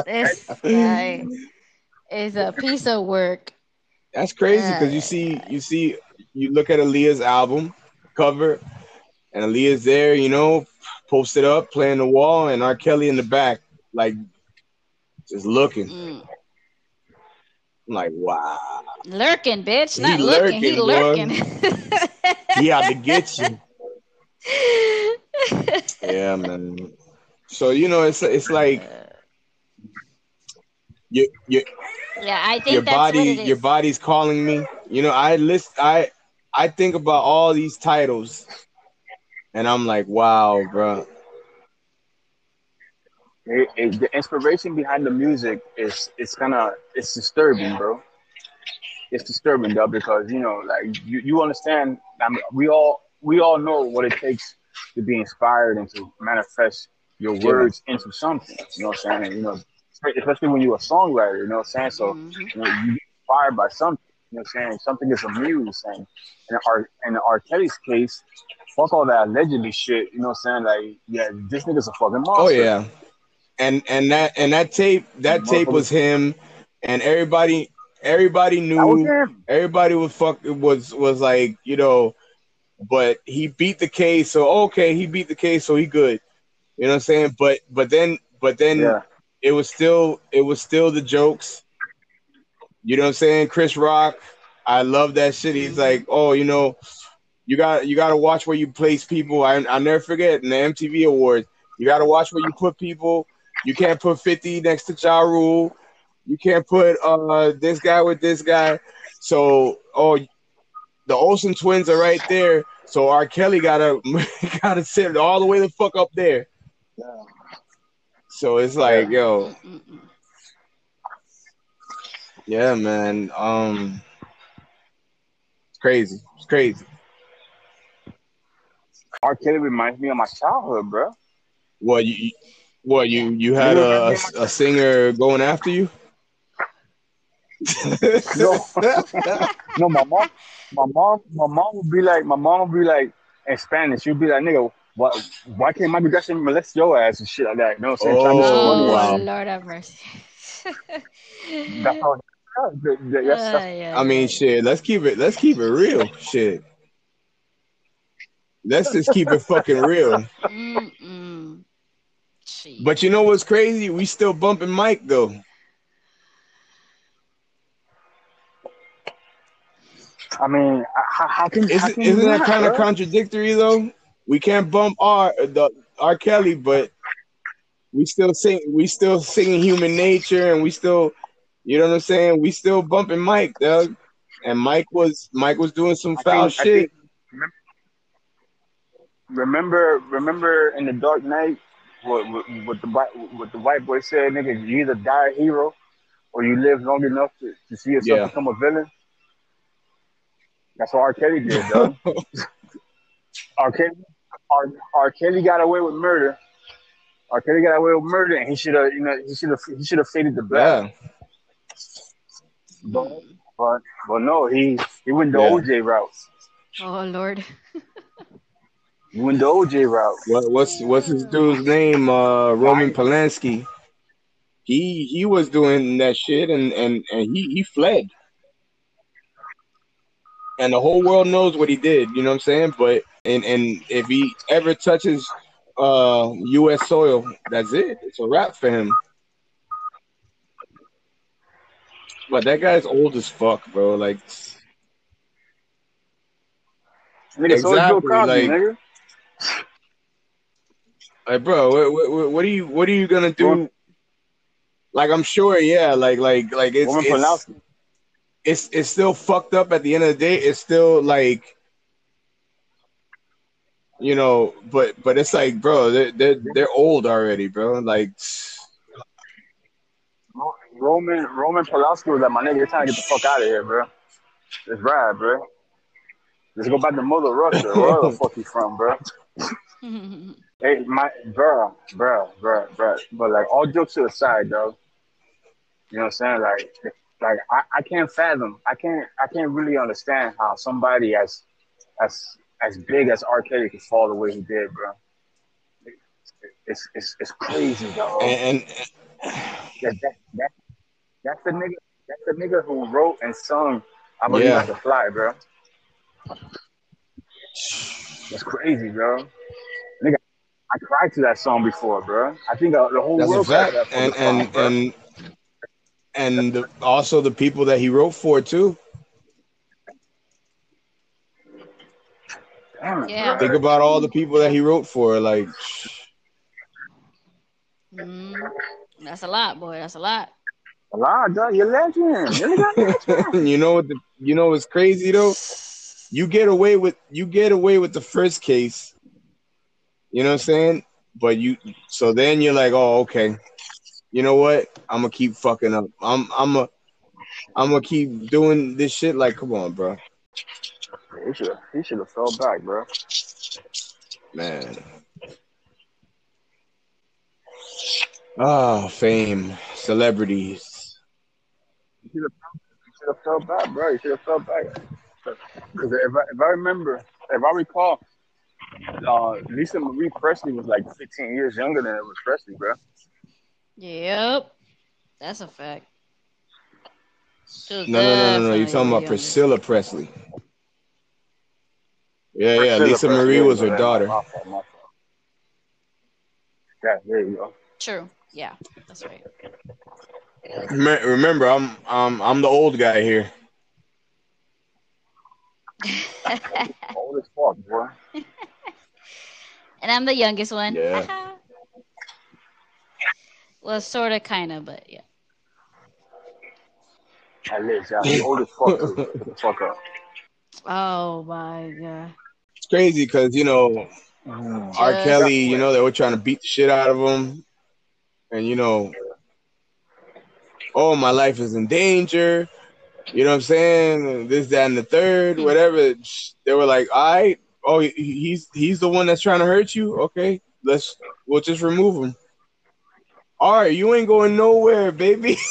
Speaker 3: this guy is a piece of work
Speaker 2: That's crazy because you see you see you look at Aaliyah's album cover and Aaliyah's there, you know, posted up, playing the wall, and R. Kelly in the back, like just looking.
Speaker 3: Mm.
Speaker 2: I'm like, wow.
Speaker 3: lurking bitch
Speaker 2: He
Speaker 3: not looking he
Speaker 2: lurking,
Speaker 3: lurking
Speaker 2: He out to get you. [LAUGHS] Yeah, man. So you know, it's it's like you you
Speaker 3: yeah i think
Speaker 2: your body your body's calling me you know i list i i think about all these titles and i'm like wow bro
Speaker 1: It, it, the inspiration behind the music is it's kind of it's disturbing, bro. It's disturbing, though, because you know, like you, you understand. I mean, we all we all know what it takes to be inspired and to manifest your
Speaker 2: Yeah.
Speaker 1: words into something. You know what I'm saying? You know, especially when you're a songwriter. You know what I'm saying? So
Speaker 3: Mhm.
Speaker 1: you, know, you get inspired by something. You know what I'm saying? Something is a muse. And in R in the R. Kelly's case, fuck all that allegedly shit. You know what I'm saying? Like, yeah, this nigga's a fucking oh, monster.
Speaker 2: Oh yeah, and and that and that tape that tape was him, and everybody everybody
Speaker 1: That was
Speaker 2: knew everybody was fuck was was like you know, but he beat the case, so okay, he beat the case, so he good. You know what I'm saying? But but then but then
Speaker 1: Yeah.
Speaker 2: it was still it was still the jokes. You know what I'm saying? Chris Rock, I love that shit. He's like, oh, you know, you got you got to watch where you place people. I I never forget in the MTV Awards, you got to watch where you put people. You can't put 50 next to Ja Rule. You can't put uh this guy with this guy. So oh, the Olsen twins are right there. So R. Kelly gotta [LAUGHS] gotta sit all the way the fuck up there.
Speaker 1: Yeah.
Speaker 2: So it's like, yo, yeah, man. Um, it's crazy. It's crazy.
Speaker 1: R. Kelly reminds me of my childhood, bro.
Speaker 2: What you? What you? You had a, a, a singer going after you?
Speaker 1: No. [LAUGHS] No, my mom, my mom, my mom would be like, my mom would be like in Spanish. She'd be like, nigga, why, why can't Michael Jackson molest your ass and shit like that? You know what I'm saying? Trying to get some
Speaker 2: Oh.
Speaker 3: Oh,
Speaker 2: wow.
Speaker 3: Lord have mercy.
Speaker 1: That's how. [LAUGHS] That's, that's, that's,
Speaker 3: Uh, yeah,
Speaker 2: I mean,
Speaker 3: yeah.
Speaker 2: shit. Let's keep it. Let's keep it real. Shit. Let's just keep it fucking real.
Speaker 3: Mm-mm.
Speaker 2: But you know what's crazy? We still bumping Mike though.
Speaker 1: I mean, how, how can, how
Speaker 2: Isn't,
Speaker 1: can
Speaker 2: isn't that kind of contradictory though? We can't bump R the R Kelly, but we still sing. We still singing Human Nature, and we still, you know what I'm saying? We still bumping Mike, Doug. And Mike was Mike was doing some
Speaker 1: I
Speaker 2: foul
Speaker 1: think- I
Speaker 2: shit.
Speaker 1: think- remember, remember remember in the Dark Knight, what, what, what the white, what the white boy said, nigga, you either die a hero or you live long enough to, to see yourself
Speaker 2: Yeah.
Speaker 1: become a villain. That's what R. Kelly did, though. [LAUGHS] R. Kelly, R. R. Kelly got away with murder. R. Kelly got away with murder, and he should have, you know, he should have, he should have faded the black.
Speaker 2: yeah,
Speaker 1: But, but, but no, he he went the
Speaker 2: Yeah.
Speaker 1: OJ route.
Speaker 3: Oh Lord. [LAUGHS]
Speaker 1: He went the OJ route.
Speaker 2: what, what's what's his dude's name? Uh, Roman Polanski. He he was doing that shit, and and and he he fled. And the whole world knows what he did, you know what I'm saying? But and and if he ever touches uh US soil, that's it. It's a wrap for him. But that guy's old as fuck, bro. Like
Speaker 1: is Bill
Speaker 2: Exactly,
Speaker 1: Cosby,
Speaker 2: like-
Speaker 1: nigga.
Speaker 2: Like bro, what, what, what are you what are you gonna do?
Speaker 1: Roman-
Speaker 2: Like I'm sure, yeah, like like like it's it's, it's it's still fucked up at the end of the day. It's still like you know, but but it's like, bro, they're they're, they're old already, bro. Like
Speaker 1: Roman Roman Polanski was like, my nigga, you're trying to get the fuck out of here, bro. Let's ride, bro. Let's go back to Mother Russia. Where the fuck you from, bro? [LAUGHS] Hey, my bro, bro, bro, bro. But like all jokes to the side, though. You know what I'm saying? Like, like I, I can't fathom. I can't. I can't really understand how somebody as as as big as R. Kelly could fall the way he did, bro. It's it's it's crazy, dog.
Speaker 2: and, and
Speaker 1: that, that, that, that's the nigga. That's the nigga who wrote and sung "I Believe
Speaker 2: Yeah.
Speaker 1: I Can Fly," bro. [LAUGHS] That's crazy, bro. Nigga, I cried to that song before, bro. I think uh, the whole
Speaker 2: that's
Speaker 1: world cried to that
Speaker 2: And
Speaker 1: song,
Speaker 2: and
Speaker 1: bro.
Speaker 2: and and the, also the people that he wrote for too.
Speaker 1: Damn
Speaker 3: Yeah.
Speaker 1: bro.
Speaker 2: Think about all the people that he wrote for. Like,
Speaker 3: Mm. That's a lot, boy. That's a lot.
Speaker 1: A lot, dog. You're a legend. You're a legend. [LAUGHS]
Speaker 2: you know what? The, you know what's crazy though? You get away with you get away with the first case. You know what I'm saying? But you so then you're like, oh, okay. You know what? I'm gonna keep fucking up. I'm I'm a I'm gonna keep doing this shit. Like, come on, bro,
Speaker 1: he should have. He should have fell back, bro.
Speaker 2: man. Oh, fame, celebrities.
Speaker 1: You should have you should have felt bad, bro. You should have felt bad. Because if I, if I remember, if I recall, uh, Lisa Marie Presley was like 15 years younger than Elvis Presley, bro.
Speaker 3: Yep. That's a fact.
Speaker 2: No, no, no, no, no. You're talking about
Speaker 3: younger.
Speaker 2: Priscilla Presley. Yeah, yeah. Lisa
Speaker 1: Presley,
Speaker 2: Marie was her daughter.
Speaker 1: My fault, my fault. Yeah, there you go.
Speaker 3: True. Yeah, that's right.
Speaker 2: Remember, I'm I'm I'm the old guy here. [LAUGHS]
Speaker 1: Old as fuck, boy. [LAUGHS]
Speaker 3: and I'm the youngest one.
Speaker 2: Yeah. [LAUGHS]
Speaker 3: well, sort of, kind of, but yeah.
Speaker 1: At least, yeah. you Old as fuck, too. The fuck up.
Speaker 3: Oh my god.
Speaker 2: It's crazy because you know mm. R.
Speaker 3: Just-
Speaker 2: Kelly. You know they were trying to beat the shit out of him, and you know, oh my life is in danger. You know what I'm saying? This, that, and the third, mm-hmm. whatever. They were like, all right, oh, he's he's the one that's trying to hurt you. Okay, let's we'll just remove him. All right, you ain't going nowhere, baby. [LAUGHS]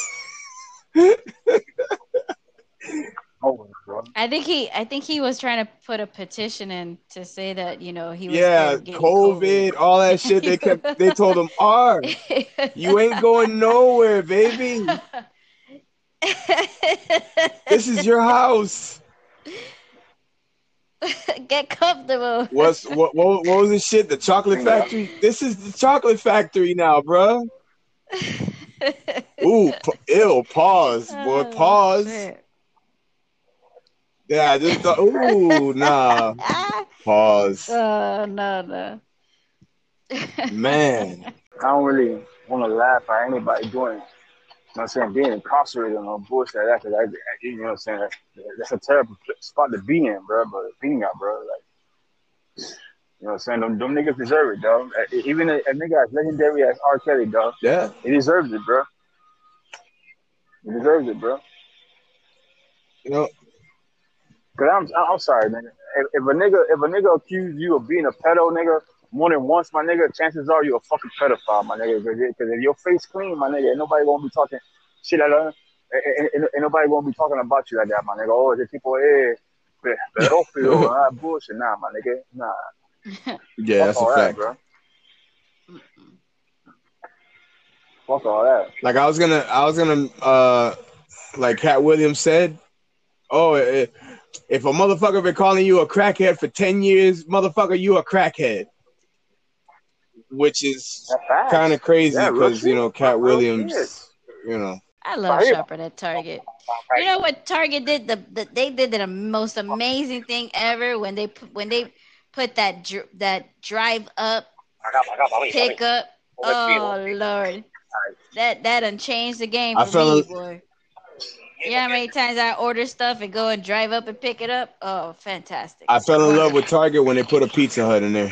Speaker 1: Oh,
Speaker 3: I think he, I think he was trying to put a petition in to say that you know he was
Speaker 2: yeah,
Speaker 3: scared of getting
Speaker 2: COVID, all that shit. They kept. They told him, "R, [LAUGHS] you ain't going nowhere, baby. [LAUGHS] This is your house." [LAUGHS]
Speaker 3: Get comfortable.
Speaker 2: What's what? What, what was the shit? The chocolate factory. This is the chocolate factory now, bro. [LAUGHS] Ooh, p- ill. Pause, boy.
Speaker 3: Oh,
Speaker 2: Pause.
Speaker 3: shit.
Speaker 2: Yeah, I just thought. Ooh, [LAUGHS] nah.
Speaker 3: Ah,
Speaker 2: Pause.
Speaker 3: oh no no.
Speaker 2: Man,
Speaker 1: I don't really want to laugh at anybody doing, you know what I'm saying, being incarcerated on bullshit like that. Cause I, I- you know what I'm saying, that's, a terrible spot to be in, bro. But being out, bro, like, you know what I'm saying, them, them niggas deserve it, dog. Even a, a nigga as legendary as R. Kelly, dog,
Speaker 2: yeah.
Speaker 1: he deserves it, bro. He deserves it, bro.
Speaker 2: You know,
Speaker 1: Cause I'm, I'm sorry, nigga. If, if a nigga, if a nigga accused you of being a pedo, nigga, more than once, my nigga, chances are you're a fucking pedophile, my nigga. Because if your face clean, my nigga, ain't nobody gonna be talking shit like that. Ain't, ain't, ain't nobody gonna be talking about you like that, my nigga. Oh, the people, eh, pe- pedófilo, [LAUGHS] ah, bullshit. Nah, my nigga, nah. [LAUGHS]
Speaker 2: yeah, that's
Speaker 1: Fuck
Speaker 2: a fact.
Speaker 1: that, bro. Fuck all that.
Speaker 2: Like I was gonna, I was gonna, uh, like Katt Williams said, oh, if a motherfucker been calling you a crackhead for ten years, motherfucker, you a crackhead, which is kind of crazy
Speaker 1: Yeah,
Speaker 2: because you know.
Speaker 1: Katt
Speaker 2: Williams,
Speaker 1: shit.
Speaker 2: you know,
Speaker 3: I love
Speaker 1: Right.
Speaker 3: shopping at Target. You know what Target did? The, the they did the most amazing thing ever when they put when they put that dr- that drive up pick up. Oh Lord, that that done changed the game
Speaker 2: I
Speaker 3: for
Speaker 2: fell
Speaker 3: me,
Speaker 2: in-
Speaker 3: boy. Yeah, how many times I order stuff and go and drive up and pick it up? Oh, fantastic!
Speaker 2: I fell in love with Target when they put a Pizza Hut in there.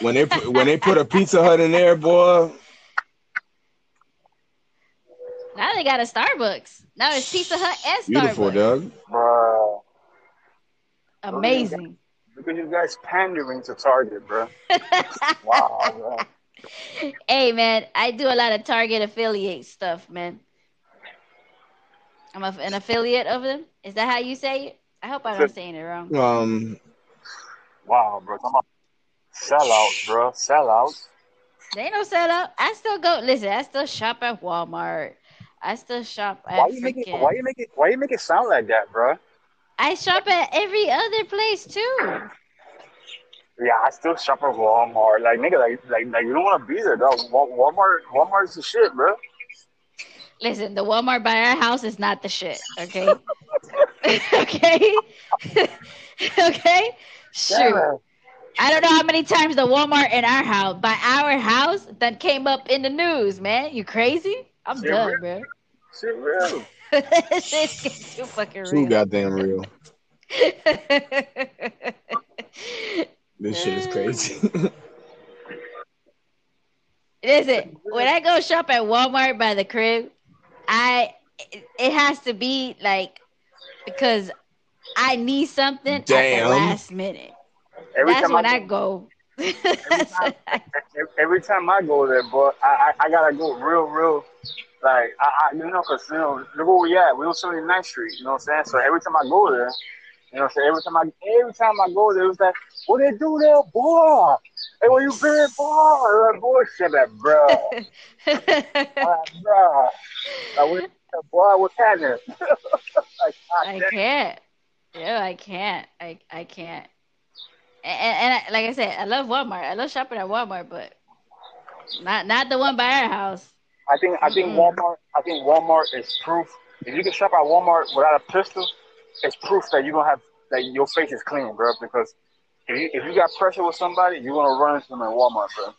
Speaker 2: When they put, when they put a Pizza Hut in there, boy,
Speaker 3: now they got a Starbucks. Now it's Pizza Hut and
Speaker 2: beautiful,
Speaker 3: Starbucks.
Speaker 2: dog.
Speaker 1: Bro.
Speaker 3: Amazing.
Speaker 1: Look at you guys pandering to Target, bro. [LAUGHS] Wow, bro.
Speaker 3: hey man, I do a lot of Target affiliate stuff, man. I'm a, an affiliate of them. Is that how you say it? I hope I'm not saying it wrong.
Speaker 2: Um,
Speaker 1: Wow, bro. Sellouts, bro. Sellouts.
Speaker 3: They ain't no sellout. I still go. Listen, I still shop at Walmart. I still shop at
Speaker 1: Why you make it? Why you make it? Why you make it sound like that, bro?
Speaker 3: I shop at every other place too.
Speaker 1: Yeah, I still shop at Walmart. Like nigga, like like like you don't want to be there, dog. Wa- Walmart, Walmart's the shit, bro.
Speaker 3: Listen, the Walmart by our house is not the shit. Okay. [LAUGHS] okay. [LAUGHS] okay. Shoot.
Speaker 1: Yeah.
Speaker 3: I don't know how many times the Walmart in our house, by our house, that came up in the news, man. You crazy? I'm
Speaker 1: Shit
Speaker 3: done,
Speaker 1: real.
Speaker 3: bro.
Speaker 1: Shit, real. [LAUGHS]
Speaker 3: This shit's getting too fucking real.
Speaker 2: too
Speaker 3: real.
Speaker 2: goddamn real. [LAUGHS] This shit is mm. crazy. [LAUGHS]
Speaker 3: Listen, when I go shop at Walmart by the crib, I it, it has to be like because I need something at the last minute.
Speaker 1: Every
Speaker 3: That's
Speaker 1: time
Speaker 3: when
Speaker 1: I,
Speaker 3: I go.
Speaker 1: every [LAUGHS] time, every time I go there, boy, I, I, I gotta go real, real, like, I, I you know, cause you know, look where we at. We on 79th Street. You know what I'm saying? So every time I go there, you know what I'm saying? Every time I, every time I go there, it was like, what they do there, boy? Hey, where you been, boy? Like, boy, shit, that, bro. like, bro. [LAUGHS] Like, what, boy, what's happening? [LAUGHS] like,
Speaker 3: I can't. Yeah, I can't. I I can't. And, and I, like I said, I love Walmart. I love shopping at Walmart, but not not the one by our house.
Speaker 1: I think I think
Speaker 3: Mm-mm.
Speaker 1: Walmart. I think Walmart is proof. If you can shop at Walmart without a pistol, it's proof that you don't have that your face is clean, bro. Because if you if you got pressure with somebody, you're gonna run into them at Walmart, bro.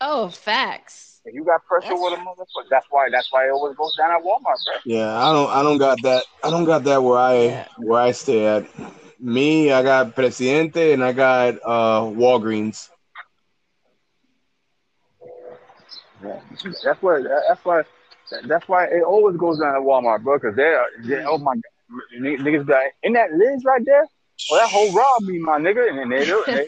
Speaker 3: Oh, facts.
Speaker 1: If you got pressure
Speaker 3: That's-
Speaker 1: with a motherfucker, that's why that's why it always goes down at Walmart, bro.
Speaker 2: Yeah, I don't I don't got that. I don't got that where I
Speaker 3: Yeah.
Speaker 2: where I stay at. Me, I got Presidente and I got uh Walgreens.
Speaker 1: Yeah. That's why. That's why. That's why it always goes down at Walmart, bro. Because they, they, oh my god, N- niggas be like, in that Liz right there. Well, that whole rob me, my nigga, and then they do. They,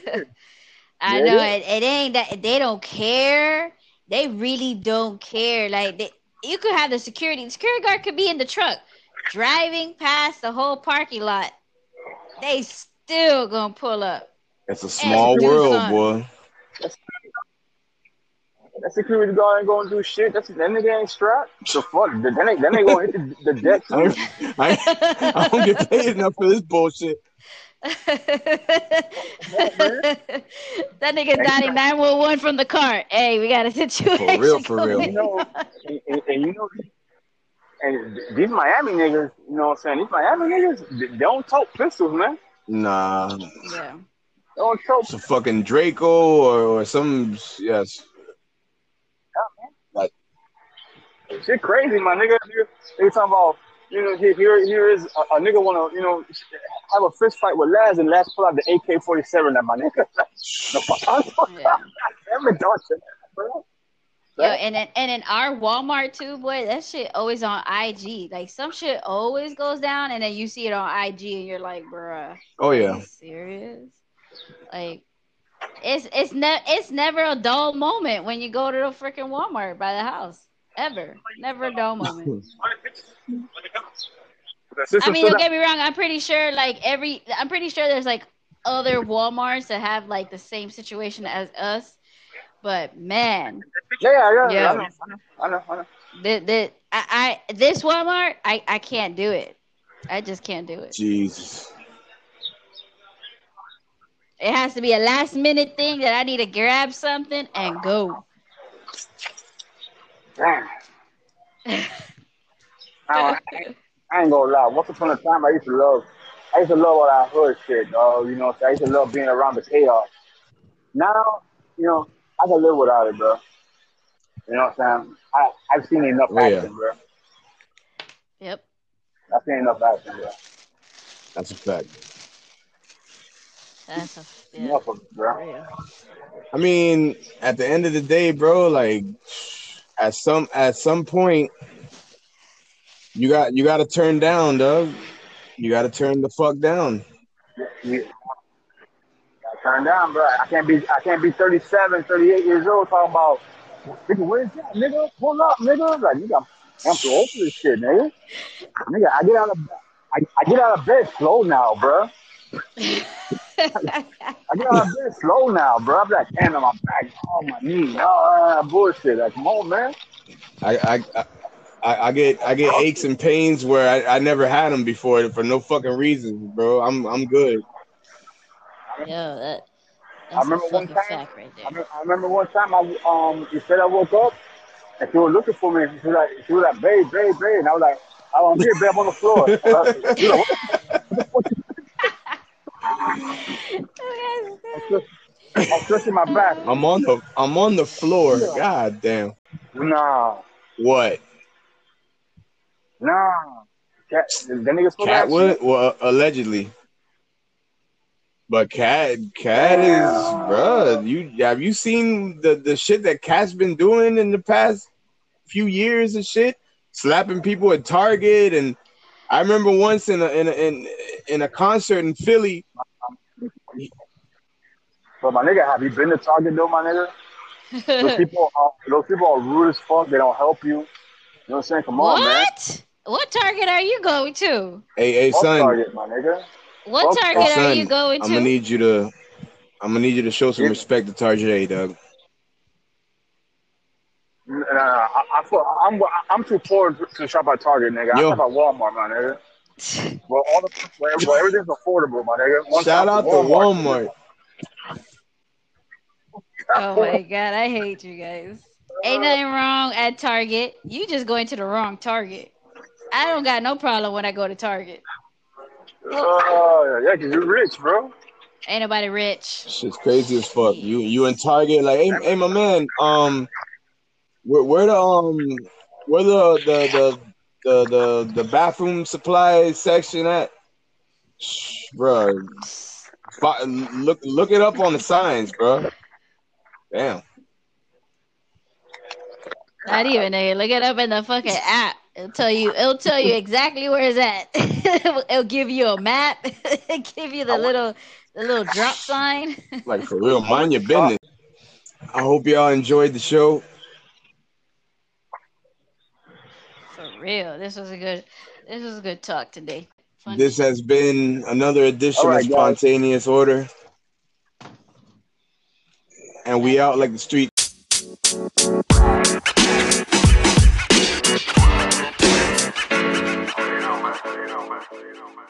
Speaker 1: [LAUGHS]
Speaker 3: I know
Speaker 1: it
Speaker 3: it, it ain't that they don't care. They really don't care. Like they, you could have the security. The security guard could be in the truck driving past the whole parking lot. They still gonna pull up.
Speaker 2: It's a small
Speaker 3: do
Speaker 2: world,
Speaker 3: something.
Speaker 2: boy.
Speaker 1: that security guard ain't gonna do shit. That's that nigga ain't strapped. So fuck. Then they, then they gonna hit the, the [LAUGHS] deck.
Speaker 2: I. I, I don't get paid enough for this bullshit. [LAUGHS]
Speaker 3: that nigga dialing 911 from the car. Hey, we got a situation.
Speaker 2: For real, for real.
Speaker 1: You know, and, and, and you know, and these Miami niggas, you know what I'm saying? These Miami niggas, they don't tote pistols, man.
Speaker 2: Nah,
Speaker 3: Yeah.
Speaker 1: They don't tote
Speaker 2: it's a fucking Draco or, or some yes.
Speaker 1: Shit crazy, my nigga. Here, they talking about, you know, here, here, here is a, a nigga want to, you know, have a fist fight with Laz, and Laz pull out the AK-47 at my nigga. [LAUGHS] no, I'm
Speaker 3: Yeah. [LAUGHS]
Speaker 1: Damn it, dog, shit, bro.
Speaker 3: Yo, and then and in our Walmart too, boy, that shit always on IG. Like some shit always goes down, and then you see it on IG, and you're like, bruh,
Speaker 2: Oh
Speaker 3: are
Speaker 2: yeah.
Speaker 3: you serious? Like, it's it's ne- it's never a dull moment when you go to the freaking Walmart by the house. Ever, never a dull moment. [LAUGHS] I mean, don't get me wrong. I'm pretty sure, like every, I'm pretty sure there's like other WalMarts that have like the same situation as us. But man,
Speaker 1: Yeah, yeah, yeah.
Speaker 3: Yeah.
Speaker 1: I know, I know, I know, I know.
Speaker 3: the, the, I, I, this Walmart, I, I can't do it. I just can't do it.
Speaker 2: Jesus.
Speaker 3: It has to be a last minute thing that I need to grab something and go.
Speaker 1: Damn. [LAUGHS] I, ain't- I ain't gonna lie. Once upon a time, I used to love, I used to love all that hood shit, dog. You know, what I'm saying? I used to love being around the chaos. Now, you know, I can live without it, bro. You know what I'm saying? I, I've seen enough
Speaker 2: Oh, yeah.
Speaker 1: bro.
Speaker 3: Yep.
Speaker 1: I've seen enough action, bro.
Speaker 2: That's a fact.
Speaker 3: That's a yeah.
Speaker 1: Enough of it, bro.
Speaker 3: for real.
Speaker 2: I mean, at the end of the day, bro, like at some at some point you got you got to turn down, dog. You got to turn the fuck down.
Speaker 1: You, I turn down, bro. I can't be, I can't be 37, 38 years old talking about, nigga, where's that, nigga? Pull up, nigga. Like, nigga, I'm, I'm too old for this shit, nigga. Nigga, I get out of, I, I get out of bed slow now, bro. I get out of bed slow now, bro. I'm like, damn, I'm back, oh my knee, oh bullshit. Like, come on, man.
Speaker 2: I I I, I get I get aches and pains where I, I never had them before for no fucking reason, bro. I'm I'm good.
Speaker 3: Yo, that,
Speaker 1: I remember one time-
Speaker 3: right
Speaker 1: I remember, one time I um you said I woke up and she was looking for me. She was like she was like babe, babe, babe, and I was like, oh, I'm here, babe, I'm on the floor. [LAUGHS] She was like, what the- I'm stretching my back.
Speaker 2: I'm on the I'm on the floor. God damn.
Speaker 1: Nah,
Speaker 2: What?
Speaker 1: nah. Katt, the nigga supposed to
Speaker 2: Catwood? Well, allegedly. But Katt, Katt is, bruh. You have you seen the the shit that Katt's been doing in the past few years and shit, slapping people at Target, and I remember once in a in a, in in a concert in Philly, he,
Speaker 1: But my nigga, have you been to Target though, my nigga? Those [LAUGHS] people, are, those people are rude as fuck. They don't help you. You know what I'm saying? Come on, man.
Speaker 3: what? What Target are you going to?
Speaker 2: Hey, hey, son,
Speaker 1: Target, my nigga.
Speaker 3: What
Speaker 1: Fuck
Speaker 3: Target are you going to?
Speaker 2: I'm gonna need you to, I'm gonna need you to show some respect to Target A, Doug.
Speaker 1: Nah, uh, I, I, feel- I'm, I'm too poor to shop at Target, nigga. I shop at Walmart, my nigga. [LAUGHS] Well, all the where, where everything's affordable, my nigga. One
Speaker 2: Shout out to
Speaker 1: Walmart.
Speaker 2: Walmart. [LAUGHS]
Speaker 3: Oh my god, I hate you guys. Ain't nothing wrong at Target. You just going to the wrong Target. I don't got no problem when I go to Target.
Speaker 1: Oh, yeah, because you're rich, bro.
Speaker 3: Ain't nobody rich.
Speaker 2: Shit's crazy as fuck. You you in Target like, hey, hey my man, um, where, where the um, where the the the the the, the bathroom supply section at? Shh, Bro, look look it up on the signs, bro. Damn.
Speaker 3: Not even nigga. Look it up in the fucking app. It'll tell you. It'll tell you exactly where it's at. it'll, [LAUGHS] it'll give you a map. [LAUGHS] it'll give you the little the little drop sign. [LAUGHS]
Speaker 2: Like for real, mind your business. I hope y'all enjoyed the show.
Speaker 3: For real, this was a good. This was a good talk today. Fun.
Speaker 2: This has been another edition
Speaker 1: All right,
Speaker 2: of
Speaker 1: guys.
Speaker 2: Spontaneous Order. And we out like the street you know, man.